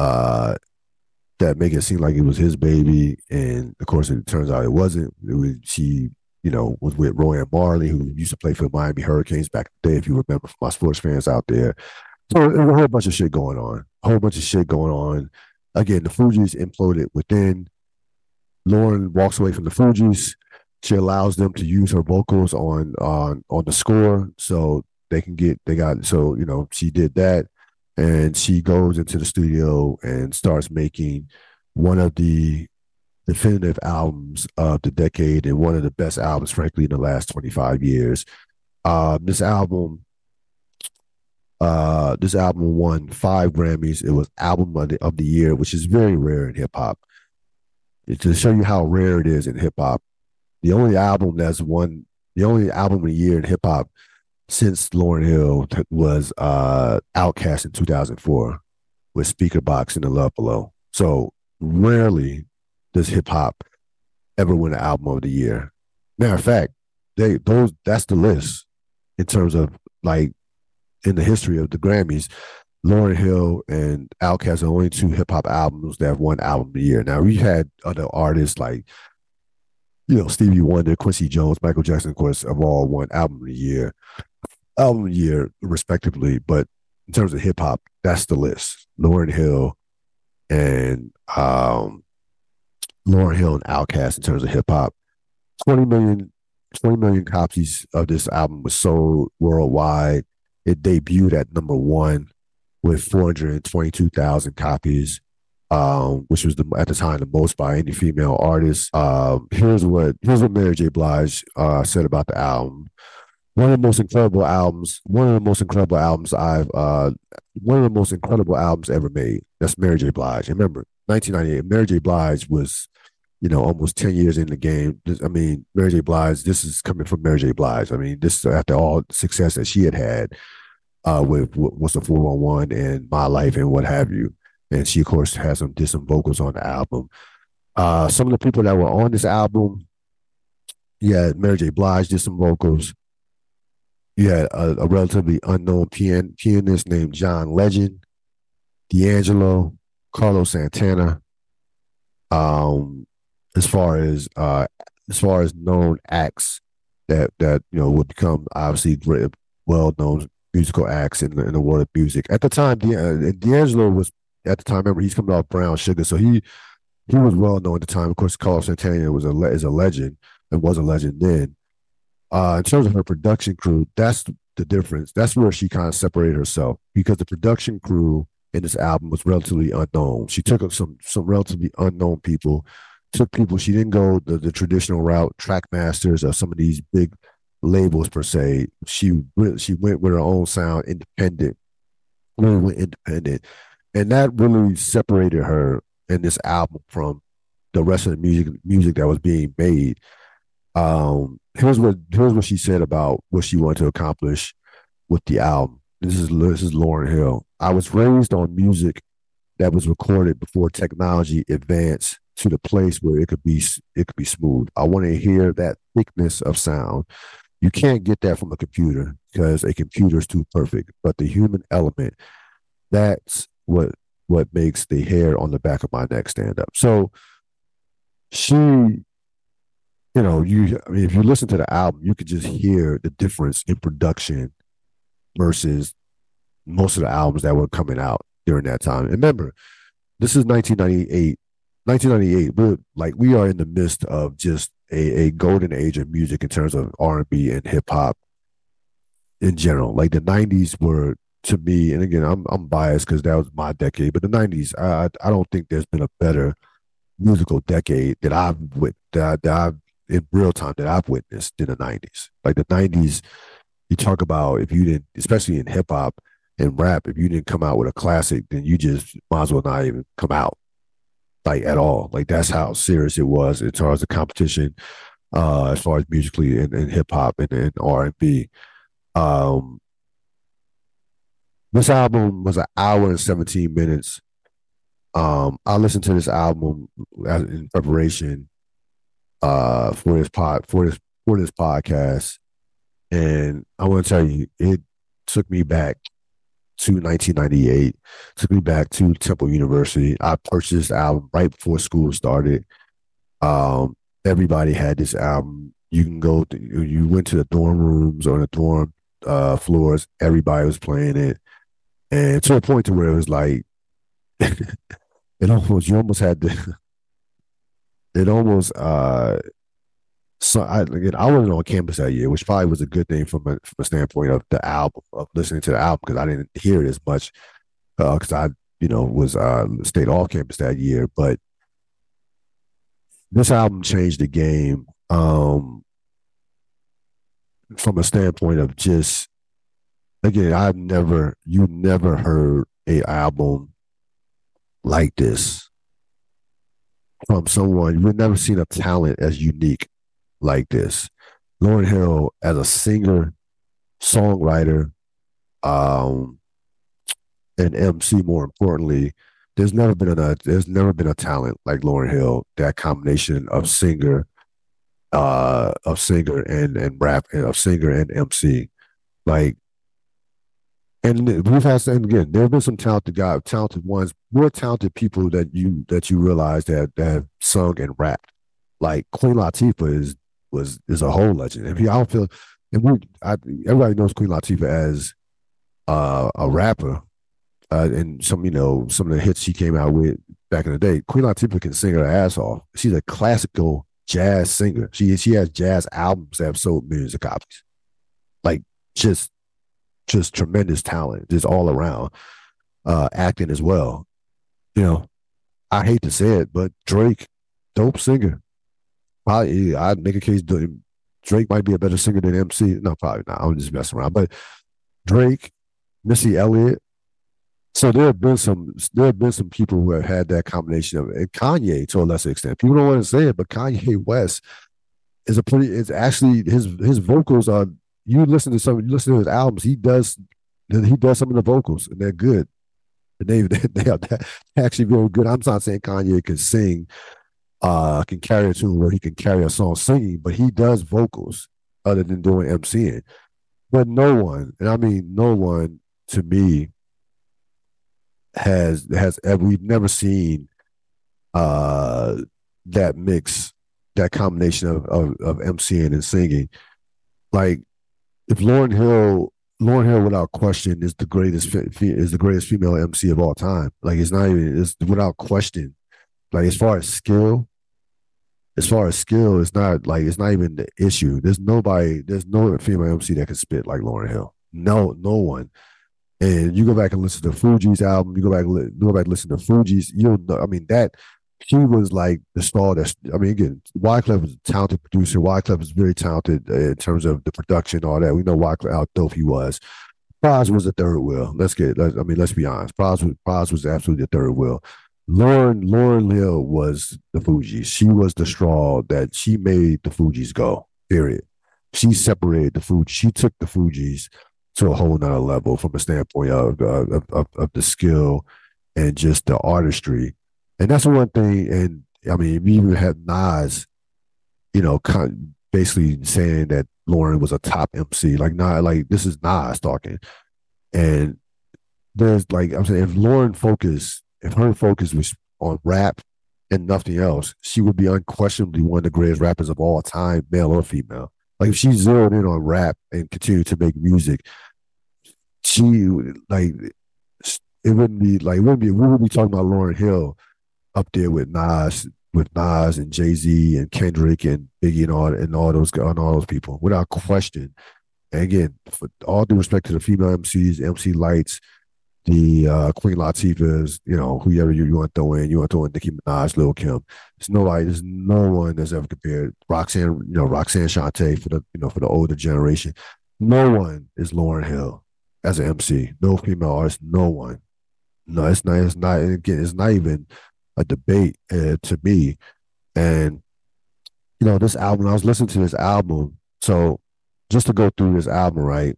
uh that make it seem like it was his baby, and of course it turns out it wasn't. It was she, you know, was with Rohan Marley, who used to play for Miami Hurricanes back in the day. If you remember, for my sports fans out there, so there's a whole bunch of shit going on. A whole bunch of shit going on. Again, the Fugees imploded within. Lauryn walks away from the Fugees. She allows them to use her vocals on on on the score, so they can get they got so you know she did that and she goes into the studio and starts making one of the definitive albums of the decade and one of the best albums, frankly, in the last 25 years. Uh, this album, uh, this album won five Grammys. It was album of the, of the year, which is very rare in hip hop. To show you how rare it is in hip hop, the only album that's won, the only album of the year in hip hop since Lauryn Hill was uh OutKast in 2004 with Speakerboxxx and the Love Below. So rarely does hip hop ever win an album of the year. Matter of fact, they those that's the list in terms of like in the history of the Grammys. Lauryn Hill and OutKast are only two hip hop albums that have won album of the year. Now we've had other artists like you know Stevie Wonder, Quincy Jones, Michael Jackson, of course, have all won album of the year album year respectively, but in terms of hip hop, that's the list. Lauryn Hill and um, Lauryn Hill and OutKast in terms of hip hop. 20 million, 20 million copies of this album was sold worldwide. It debuted at number one with 422,000 copies, um, which was the, at the time the most by any female artist. Um, here's what here's what Mary J. Blige uh, said about the album one of the most incredible albums, one of the most incredible albums I've, uh, one of the most incredible albums ever made. That's Mary J. Blige. Remember, 1998, Mary J. Blige was, you know, almost 10 years in the game. I mean, Mary J. Blige, this is coming from Mary J. Blige. I mean, this after all the success that she had had uh, with What's the 411 and My Life and what have you. And she, of course, has some, did some vocals on the album. Uh, some of the people that were on this album, yeah, Mary J. Blige did some vocals you had a, a relatively unknown pian, pianist named John Legend, D'Angelo, Carlos Santana. Um, as far as uh, as far as known acts that that you know would become obviously great, well known musical acts in the, in the world of music at the time. Uh, D'Angelo was at the time. Remember, he's coming off Brown Sugar, so he he was well known at the time. Of course, Carlos Santana was a is a legend and was a legend then. Uh, in terms of her production crew, that's the difference. That's where she kind of separated herself because the production crew in this album was relatively unknown. She took some some relatively unknown people, took people she didn't go the, the traditional route, track masters or some of these big labels per se. She she went with her own sound, independent, really went independent, and that really separated her in this album from the rest of the music music that was being made. Um, here's what here's what she said about what she wanted to accomplish with the album. This is this is Lauryn Hill. I was raised on music that was recorded before technology advanced to the place where it could be it could be smooth. I want to hear that thickness of sound. You can't get that from a computer because a computer is too perfect. But the human element, that's what what makes the hair on the back of my neck stand up. So she, you know, you I mean, if you listen to the album, you could just hear the difference in production versus most of the albums that were coming out during that time. And remember, this is 1998. 1998, we're like we are in the midst of just a, a golden age of music in terms of R&B and hip hop in general. Like the 90s were to me, and again, I'm I'm biased because that was my decade, but the 90s, I I don't think there's been a better musical decade that I've with that, that I've in real time that I've witnessed in the 90s. Like the 90s, you talk about if you didn't, especially in hip hop, and rap, if you didn't come out with a classic, then you just might as well not even come out like at all. Like that's how serious it was as far as the competition, uh, as far as musically and, and hip hop and, and R and B. Um, this album was an hour and 17 minutes. Um, I listened to this album in preparation uh for this pod for this for this podcast. And I want to tell you, it took me back to 1998. Took me back to Temple University. I purchased the album right before school started. Um, everybody had this album. You can go. To, you went to the dorm rooms or the dorm uh, floors. Everybody was playing it, and to a point to where it was like, it almost you almost had to. It almost uh so I again I wasn't on campus that year, which probably was a good thing from a from a standpoint of the album of listening to the album because I didn't hear it as much because uh, I you know was uh stayed off campus that year. But this album changed the game um from a standpoint of just again I've never you never heard a album like this from someone you've never seen a talent as unique like this. Lauryn Hill as a singer, songwriter, um, and MC. More importantly, there's never been a there's never been a talent like Lauryn Hill. That combination of singer, uh, of singer and and rap, of singer and MC, like. And we've had, and again, there have been some talented guys, talented ones, more talented people that you that you realize that that have sung and rapped. Like Queen Latifah is was is a whole legend. You, I don't feel, and we, I, everybody knows Queen Latifah as uh, a rapper, uh, and some, you know, some of the hits she came out with back in the day. Queen Latifah can sing her ass off. She's a classical jazz singer. She she has jazz albums that have sold millions of copies. Like just just tremendous talent, just all around. Uh, acting as well. You know, I hate to say it, but Drake, dope singer probably I'd make a case Drake might be a better singer than MC. No, probably not. I'm just messing around. But Drake, Missy Elliott. So there have been some there have been some people who have had that combination of and Kanye to a lesser extent. People don't want to say it, but Kanye West is a pretty it's actually his his vocals are you listen to some you listen to his albums, he does he does some of the vocals and they're good. And they they, are actually very good. I'm not saying Kanye can sing uh, can carry a tune where he can carry a song singing, but he does vocals other than doing MCing. But no one, and I mean no one to me has has ever we've never seen uh that mix, that combination of of, of MCing and singing. Like if Lauryn Hill Lauryn Hill, without question, is the greatest is the greatest female MC of all time. Like it's not even it's without question. Like as far as skill, as far as skill, it's not like it's not even the issue. There's nobody, there's no female MC that can spit like Lauryn Hill. No, no one. And you go back and listen to Fugees' album, you go back, go back and listen to Fugees'. You'll know. I mean that she was like the star. That I mean, again, Wyclef was a talented producer. Wyclef was very talented uh, in terms of the production, all that. We know Wyclef how dope he was. Pras was the third wheel. Let's get. Let's, I mean, let's be honest. Pras was Pras was absolutely the third wheel. Lauryn Lauryn Hill was the Fugees. She was the straw that she made the Fugees go. Period. She separated the Fugees. She took the Fugees to a whole nother level from a standpoint of, of, of, of the skill and just the artistry. And that's one thing. And I mean, we even had Nas, you know, basically saying that Lauryn was a top MC. Like, not like this is Nas talking, and there's like I'm saying, if Lauryn focused, if her focus was on rap and nothing else, she would be unquestionably one of the greatest rappers of all time, male or female. Like if she zeroed in on rap and continued to make music, she like it wouldn't be like it wouldn't be we would be talking about Lauryn Hill up there with Nas with Nas and Jay Z and Kendrick and Biggie and all and all those and all those people without question. And again, for all due respect to the female MCs, MC Lytes, the uh, Queen Latifahs, you know, whoever you, you want to throw in, you want to throw in Nicki Minaj, Lil Kim. There's nobody, there's no one that's ever compared. Roxanne, you know, Roxanne Shante for the, you know, for the older generation. No one is Lauryn Hill as an MC. No female artist, no one. No, it's not, it's not, again, it's not even a debate uh, to me. And, you know, this album, I was listening to this album. So just to go through this album, right?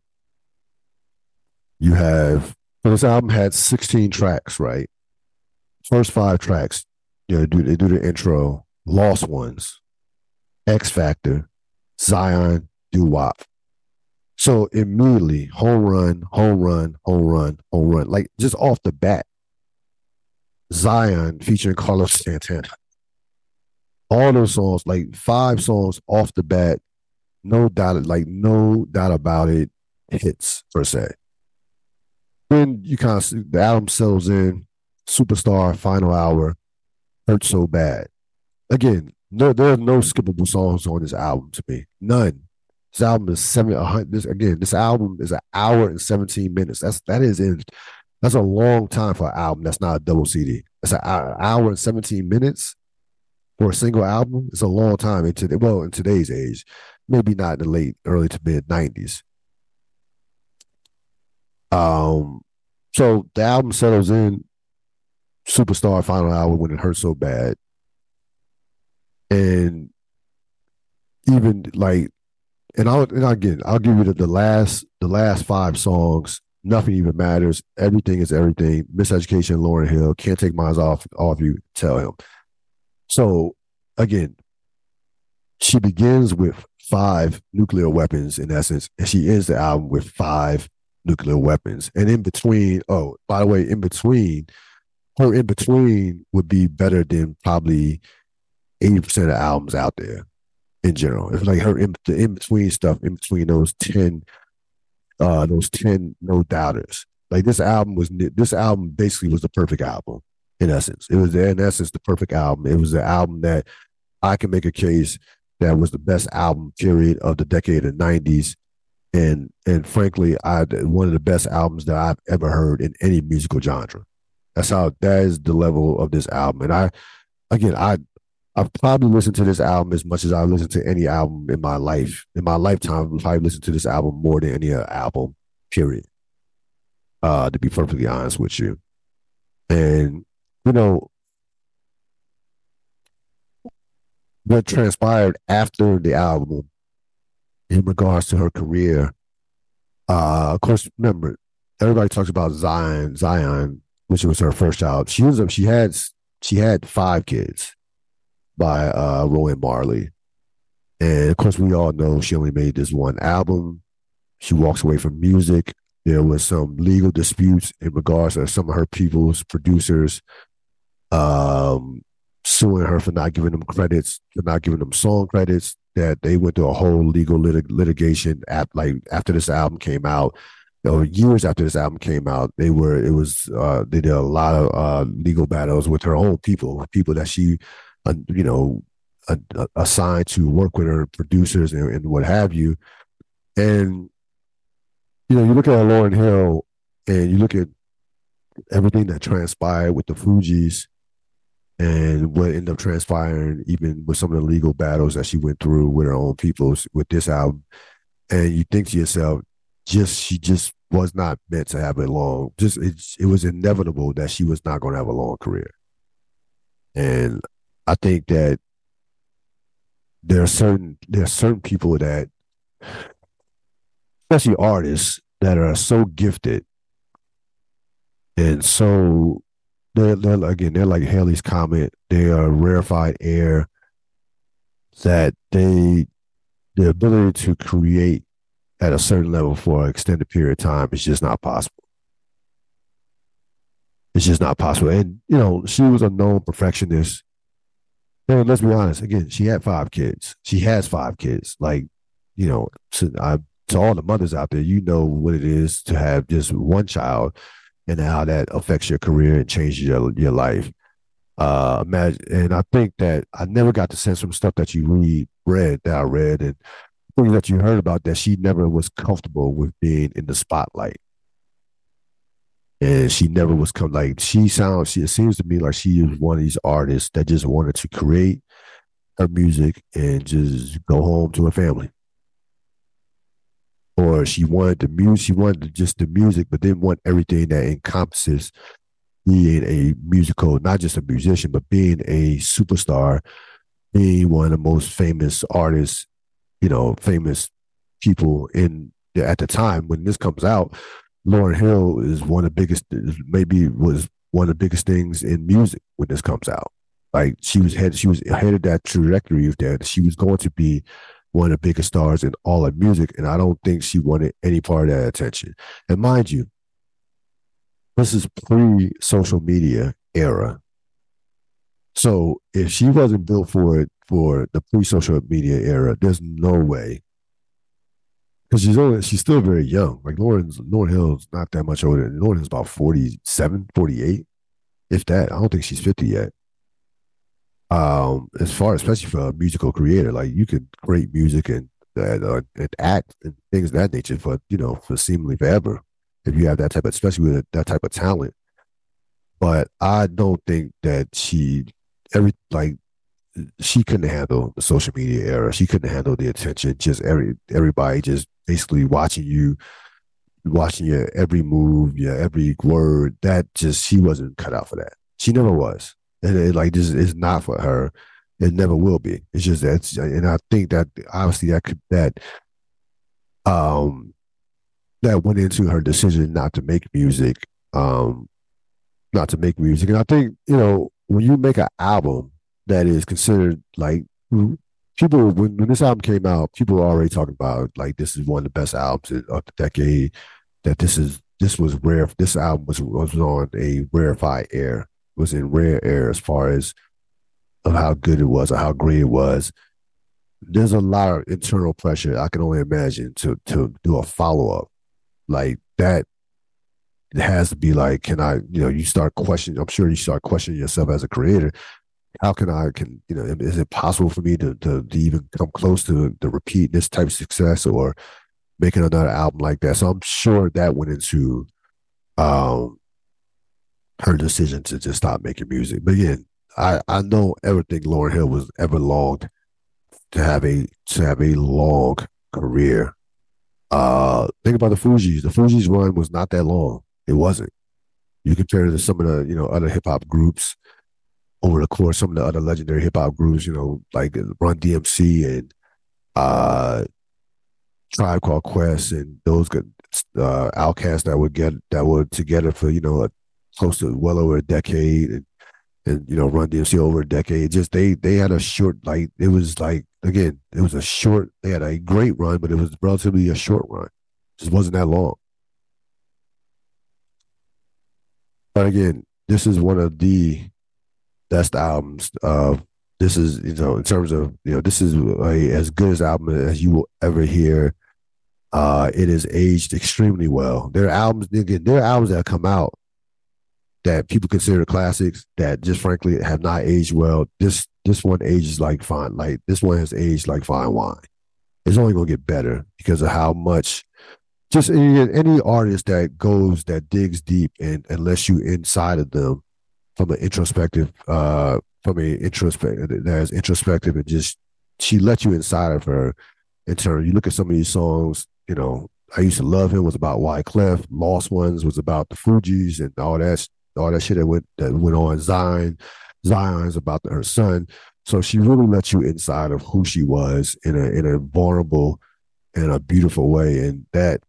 You have this album had 16 tracks, right? First five tracks, you know, do, they do the intro, Lost Ones, X Factor, Zion, Doo Wop. So immediately, home run, home run, home run, home run. Like just off the bat, Zion featuring Carlos Santana. All those songs, like five songs off the bat, no doubt, like no doubt about it, hits per se. Then you kind of the album settles in, superstar, final hour, hurt so bad. Again, no, there are no skippable songs on this album to me. None. This album is seven. This again, this album is an hour and seventeen minutes. That's that is in. That's a long time for an album. That's not a double CD. That's an hour and seventeen minutes for a single album. It's a long time into well in today's age. Maybe not in the late, early to mid nineties. Um, so the album settles in, superstar final hour when it hurts so bad, and even like, and I'll and again I'll give you the, the last the last five songs. Nothing even matters. Everything is everything. Miseducation, Lauryn Hill can't take eyes off off you. Tell him. So again, she begins with five nuclear weapons in essence, and she ends the album with five nuclear weapons. And in between, oh, by the way, in between, her in between would be better than probably 80% of albums out there in general. It's like her in, the in between stuff, in between those 10, uh, those 10 no doubters. Like this album was, this album basically was the perfect album in essence. It was, in essence, the perfect album. It was the album that I can make a case that was the best album period of the decade of the 90s and and frankly, I one of the best albums that I've ever heard in any musical genre. That's how that is the level of this album. And I, again, I I've probably listened to this album as much as I've listened to any album in my life. In my lifetime, I've probably listened to this album more than any other album. Period. Uh, to be perfectly honest with you, and you know what transpired after the album in regards to her career. Uh, of course, remember everybody talks about Zion, Zion, which was her first child. She was she had she had five kids by uh, Rohan Marley, and of course we all know she only made this one album. She walks away from music. There was some legal disputes in regards to some of her people's producers um, suing her for not giving them credits, for not giving them song credits that they went through a whole legal lit- litigation at like after this album came out years after this album came out they were it was uh they did a lot of uh legal battles with her own people people that she uh, you know uh, assigned to work with her producers and, and, what have you and you know you look at lauryn Hill and you look at everything that transpired with the Fugees and what ended up transpiring, even with some of the legal battles that she went through with her own people with this album. And you think to yourself, just she just was not meant to have a long. Just it, it was inevitable that she was not going to have a long career. And I think that there are certain there are certain people that, especially artists, that are so gifted and so they're, they're again they're like Halley's comet. They are rarefied air that they the ability to create at a certain level for an extended period of time is just not possible. It's just not possible. And you know, she was a known perfectionist. Let's be honest. Again, she had five kids. She has five kids. Like, you know, to, I, to all the mothers out there, you know what it is to have just one child and how that affects your career and changes your your life. Uh, imagine, and I think that I never got the sense from stuff that you read, read that I read, and things that you heard about that she never was comfortable with being in the spotlight, and she never was come like she sounds. She it seems to me like she is one of these artists that just wanted to create her music and just go home to her family or she wanted the music, she wanted just the music, but didn't want everything that encompasses being a musical, not just a musician, but being a superstar, being one of the most famous artists, you know, famous people in at the time when this comes out. Lauryn Hill is one of the biggest, maybe was one of the biggest things in music when this comes out. Like she was head, she was headed that trajectory of that she was going to be one of the biggest stars in all of music, and I don't think she wanted any part of that attention. And mind you, this is pre-social media era. So if she wasn't built for it for the pre-social media era, there's no way. Because she's only she's still very young. Like Lauryn's Lauryn Hill's not that much older. Lauryn is about 47, 48. If that. I don't think she's 50 yet um, as far especially for a musical creator, like you can create music and uh, and act and things of that nature for you know for seemingly forever if you have that type of especially with that type of talent. But I don't think that she every like she couldn't handle the social media era. She couldn't handle the attention. Just every everybody just basically watching you, watching your every move, your every word. That just she wasn't cut out for that. She never was and it, like this is not for her. It never will be. It's just that, and I think that obviously that could that um that went into her decision not to make music, um, not to make music. And I think you know when you make an album that is considered like people when, when this album came out, people were already talking about like this is one of the best albums of the decade. That this is this was rare. This album was was on a rarefied air was in rare air as far as of how good it was or how great it was. There's a lot of internal pressure I can only imagine to to do a follow up like that. It has to be like, can I? You know, you start questioning. I'm sure you start questioning yourself as a creator. How can I? Can you know? Is it possible for me to to, to even come close to to repeat this type of success or making another album like that? So I'm sure that went into um her decision to just stop making music. But again, I, I know everything Lauryn Hill was ever longed to have a to have a long career. Uh think about the Fugees. The Fugees run was not that long. It wasn't. You compare it to some of the, you know, other hip hop groups over the course, some of the other legendary hip hop groups, you know, like Run DMC and uh Tribe Called Quest and those good uh OutKast that would get that were together for, you know, a close to well over a decade and, and you know run DMC over a decade. Just they they had a short like it was like again it was a short. They had a great run, but it was relatively a short run. Just wasn't that long. But again, this is one of the best albums. Uh, this is you know in terms of you know this is a, as good as album as you will ever hear. Uh, it is aged extremely well. There are albums, there are albums that come out that people consider classics that just frankly have not aged well. This this one ages like fine, like this one has aged like fine wine. It's only gonna get better because of how much. Just any, any artist that goes that digs deep and lets you inside of them from an introspective, uh, from a introspective introspective and just she let you inside of her. In turn, you look at some of these songs, you know, I used to love him was about Wyclef. Lost Ones was about the Fugees and all that all that shit that went that went on. Zion, Zion's about her son. So she really let you inside of who she was in a in a vulnerable and a beautiful way, and that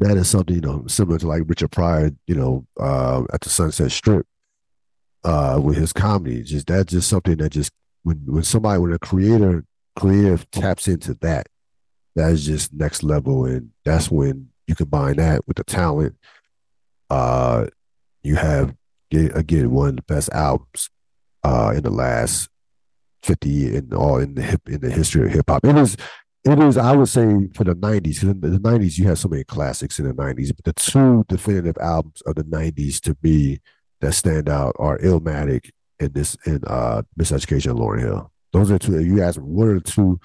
that is something you know similar to like Richard Pryor, you know, uh, at the Sunset Strip. Uh, with his comedy. Just that's just something that just when when somebody when a creator creative taps into that, that is just next level, and that's when you combine that with the talent. Uh, you have again one of the best albums uh, in the last fifty in all in the hip in the history of hip hop. It is it is I would say for the nineties. In the nineties, you had so many classics in the nineties, but the two definitive albums of the nineties to me that stand out are Illmatic and this and uh Miseducation of Lauryn Hill. Those are two. You ask what are the two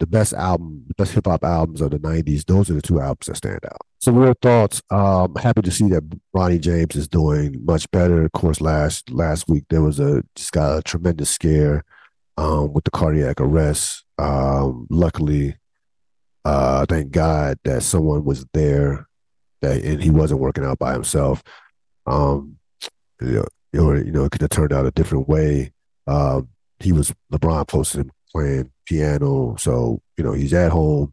the best album, the best hip hop albums of the '90s. Those are the two albums that stand out. So, real thoughts. Um, happy to see that Bronny James is doing much better. Of course, last last week there was a just got a tremendous scare um, with the cardiac arrest. Um, luckily, uh, thank God that someone was there, that and he wasn't working out by himself. Um, you know, or, you know, it could have turned out a different way. Uh, he was LeBron posted him playing piano, so you know he's at home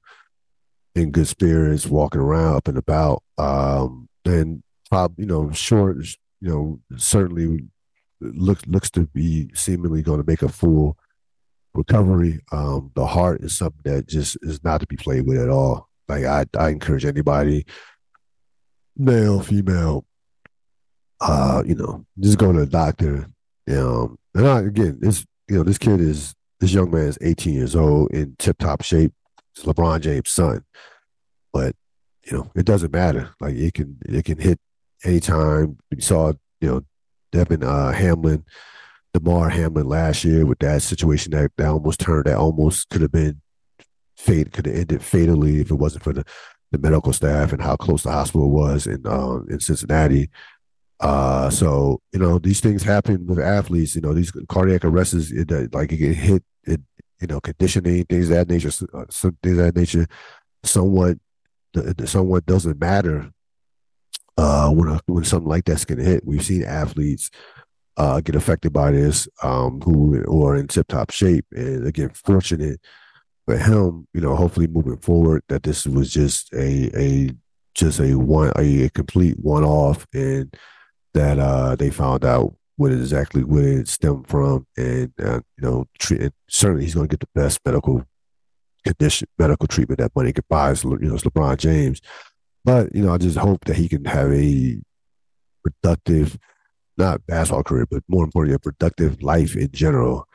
in good spirits, walking around up and about. Um, and probably, you know, short, you know, certainly looks looks to be seemingly going to make a full recovery. Um, the heart is something that just is not to be played with at all. Like I, I encourage anybody, male, female, uh, you know, just going to the doctor. Um, and I, again, this, you know, this kid is this young man is 18 years old in tip top shape. It's LeBron James' son, but you know, it doesn't matter. Like it can, it can hit anytime. We saw, you know, Devin uh, Hamlin Damar Hamlin last year with that situation that, that almost turned that almost could have been fate could have ended fatally if it wasn't for the, the medical staff and how close the hospital was in uh, in Cincinnati. Uh, so you know these things happen with athletes. You know these cardiac arrests, it, uh, like it get hit, it you know conditioning things that nature, uh, some things that nature. Somewhat, somewhat doesn't matter uh, when a, when something like that's gonna hit. We've seen athletes uh, get affected by this, um, who, are in tip top shape. And again, fortunate for him, you know, hopefully moving forward, that this was just a, a, just a one, a, a complete one off and that, uh, they found out what exactly where it stemmed from. And, uh, you know, treat, certainly he's going to get the best medical condition, medical treatment that money could buy. you know, it's LeBron James. But, you know, I just hope that he can have a productive, not basketball career, but more importantly, a productive life in general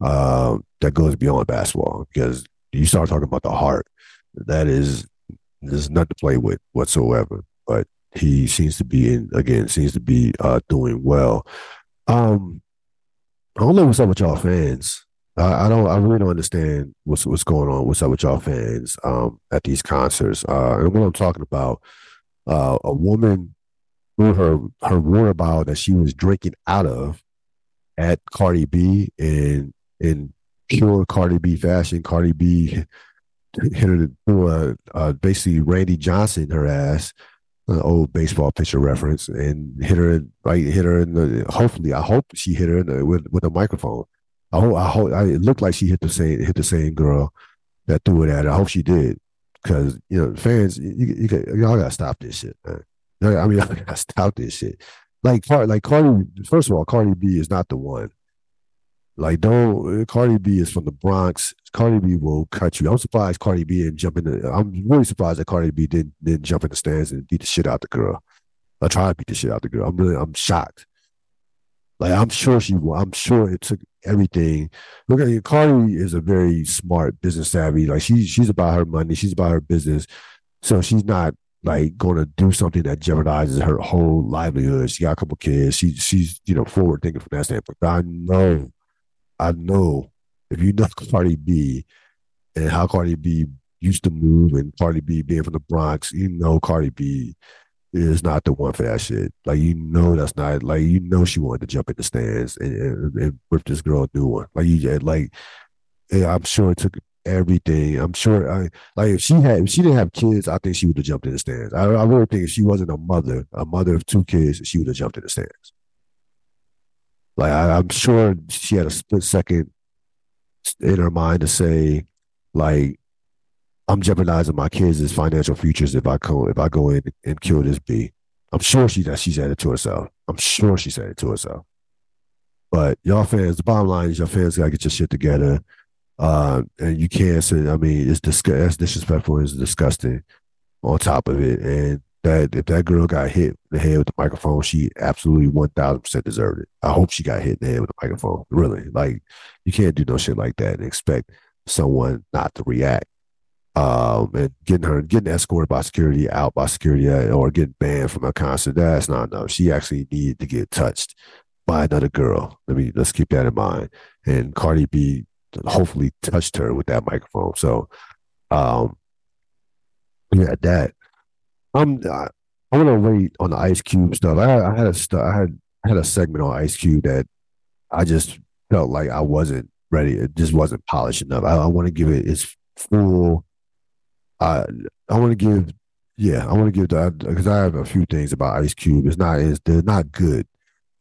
uh, that goes beyond basketball. Because you start talking about the heart, that is there's nothing to play with whatsoever. But he seems to be in again, seems to be uh, doing well. Um, I don't know what's up with y'all fans. I, I, don't. I really don't understand what's what's going on. What's up with y'all fans um, at these concerts? Uh, and what I'm talking about, uh, a woman through her her water bottle that she was drinking out of at Cardi B in in pure Cardi B fashion. Cardi B hit her through a basically Randy Johnson her ass, an old baseball pitcher reference, and hit her right hit her in the. Hopefully, I hope she hit her the, with with a microphone. I hope I hope I, it looked like she hit the same hit the same girl that threw it at her. I hope she did because you know fans, you, you, you, y'all gotta stop this shit, man. I mean, I gotta stop this shit. Like, like Cardi. First of all, Cardi B is not the one. Like, don't Cardi B is from the Bronx. Cardi B will cut you. I'm surprised Cardi B didn't jump in. The, I'm really surprised that Cardi B didn't didn't jump in the stands and beat the shit out the girl. I try to beat the shit out the girl. I'm really I'm shocked. Like I'm sure she I'm sure it took everything. Look at Cardi is a very smart business savvy. Like she she's about her money. She's about her business. So she's not like going to do something that jeopardizes her whole livelihood. She got a couple kids. She she's you know forward thinking from that standpoint. But I know, I know if you know Cardi B and how Cardi B used to move and Cardi B being from the Bronx, you know Cardi B is not the one for that shit. Like you know that's not like you know she wanted to jump in the stands and, and, and rip this girl a new one. Like you like I'm sure it took everything. I'm sure, I, like if she had, if she didn't have kids, I think she would have jumped in the stands. I, I really think if she wasn't a mother, a mother of two kids, she would have jumped in the stands. Like I, am sure she had a split second in her mind to say, like, I'm jeopardizing my kids' financial futures if I go if I go in and kill this bee. I'm sure she that she said it to herself. I'm sure she said it to herself. But y'all fans, the bottom line is y'all fans gotta get your shit together. Uh, and you can't say, I mean, it's dis- that's disrespectful, it's disgusting on top of it. And that if that girl got hit in the head with the microphone, she absolutely one thousand percent deserved it. I hope she got hit in the head with the microphone. Really, like you can't do no shit like that and expect someone not to react. Um, and getting her getting escorted by security out by security uh, or getting banned from a concert that's not enough. She actually needed to get touched by another girl. Let me let's keep that in mind. And Cardi B hopefully touched her with that microphone. So, um, yeah, that I'm I, I want to wait on the Ice Cube stuff. I, I had a st- I had I had a segment on Ice Cube that I just felt like I wasn't ready. It just wasn't polished enough. I, I want to give it its full. I I want to give yeah I want to give that because I have a few things about Ice Cube. It's not it's they're not good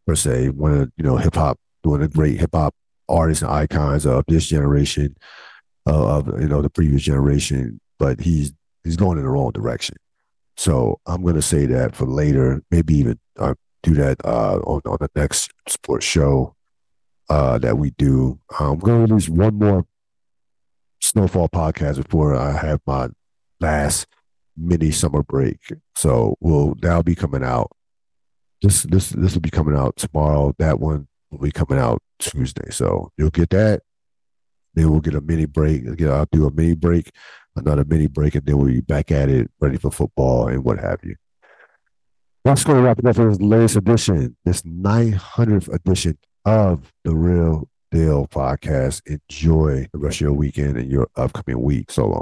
per se. One of you know hip hop doing a great hip hop artists and icons of this generation, uh, of you know the previous generation, but he's he's going in the wrong direction. So I'm going to say that for later, maybe even uh, do that uh, on, on the next sports show uh, that we do. I'm going to release one more Snowfall podcast before I have my last mini summer break. So we'll that'll be coming out. This this this will be coming out tomorrow. That one will be coming out Tuesday. So you'll get that. Then we'll get a mini break. I'll do a mini break another mini break, and then we'll be back at it, ready for football and what have you. That's going to wrap it up for this latest edition, this 900th edition of the Real Deal podcast. Enjoy the rest of your weekend and your upcoming week. So long.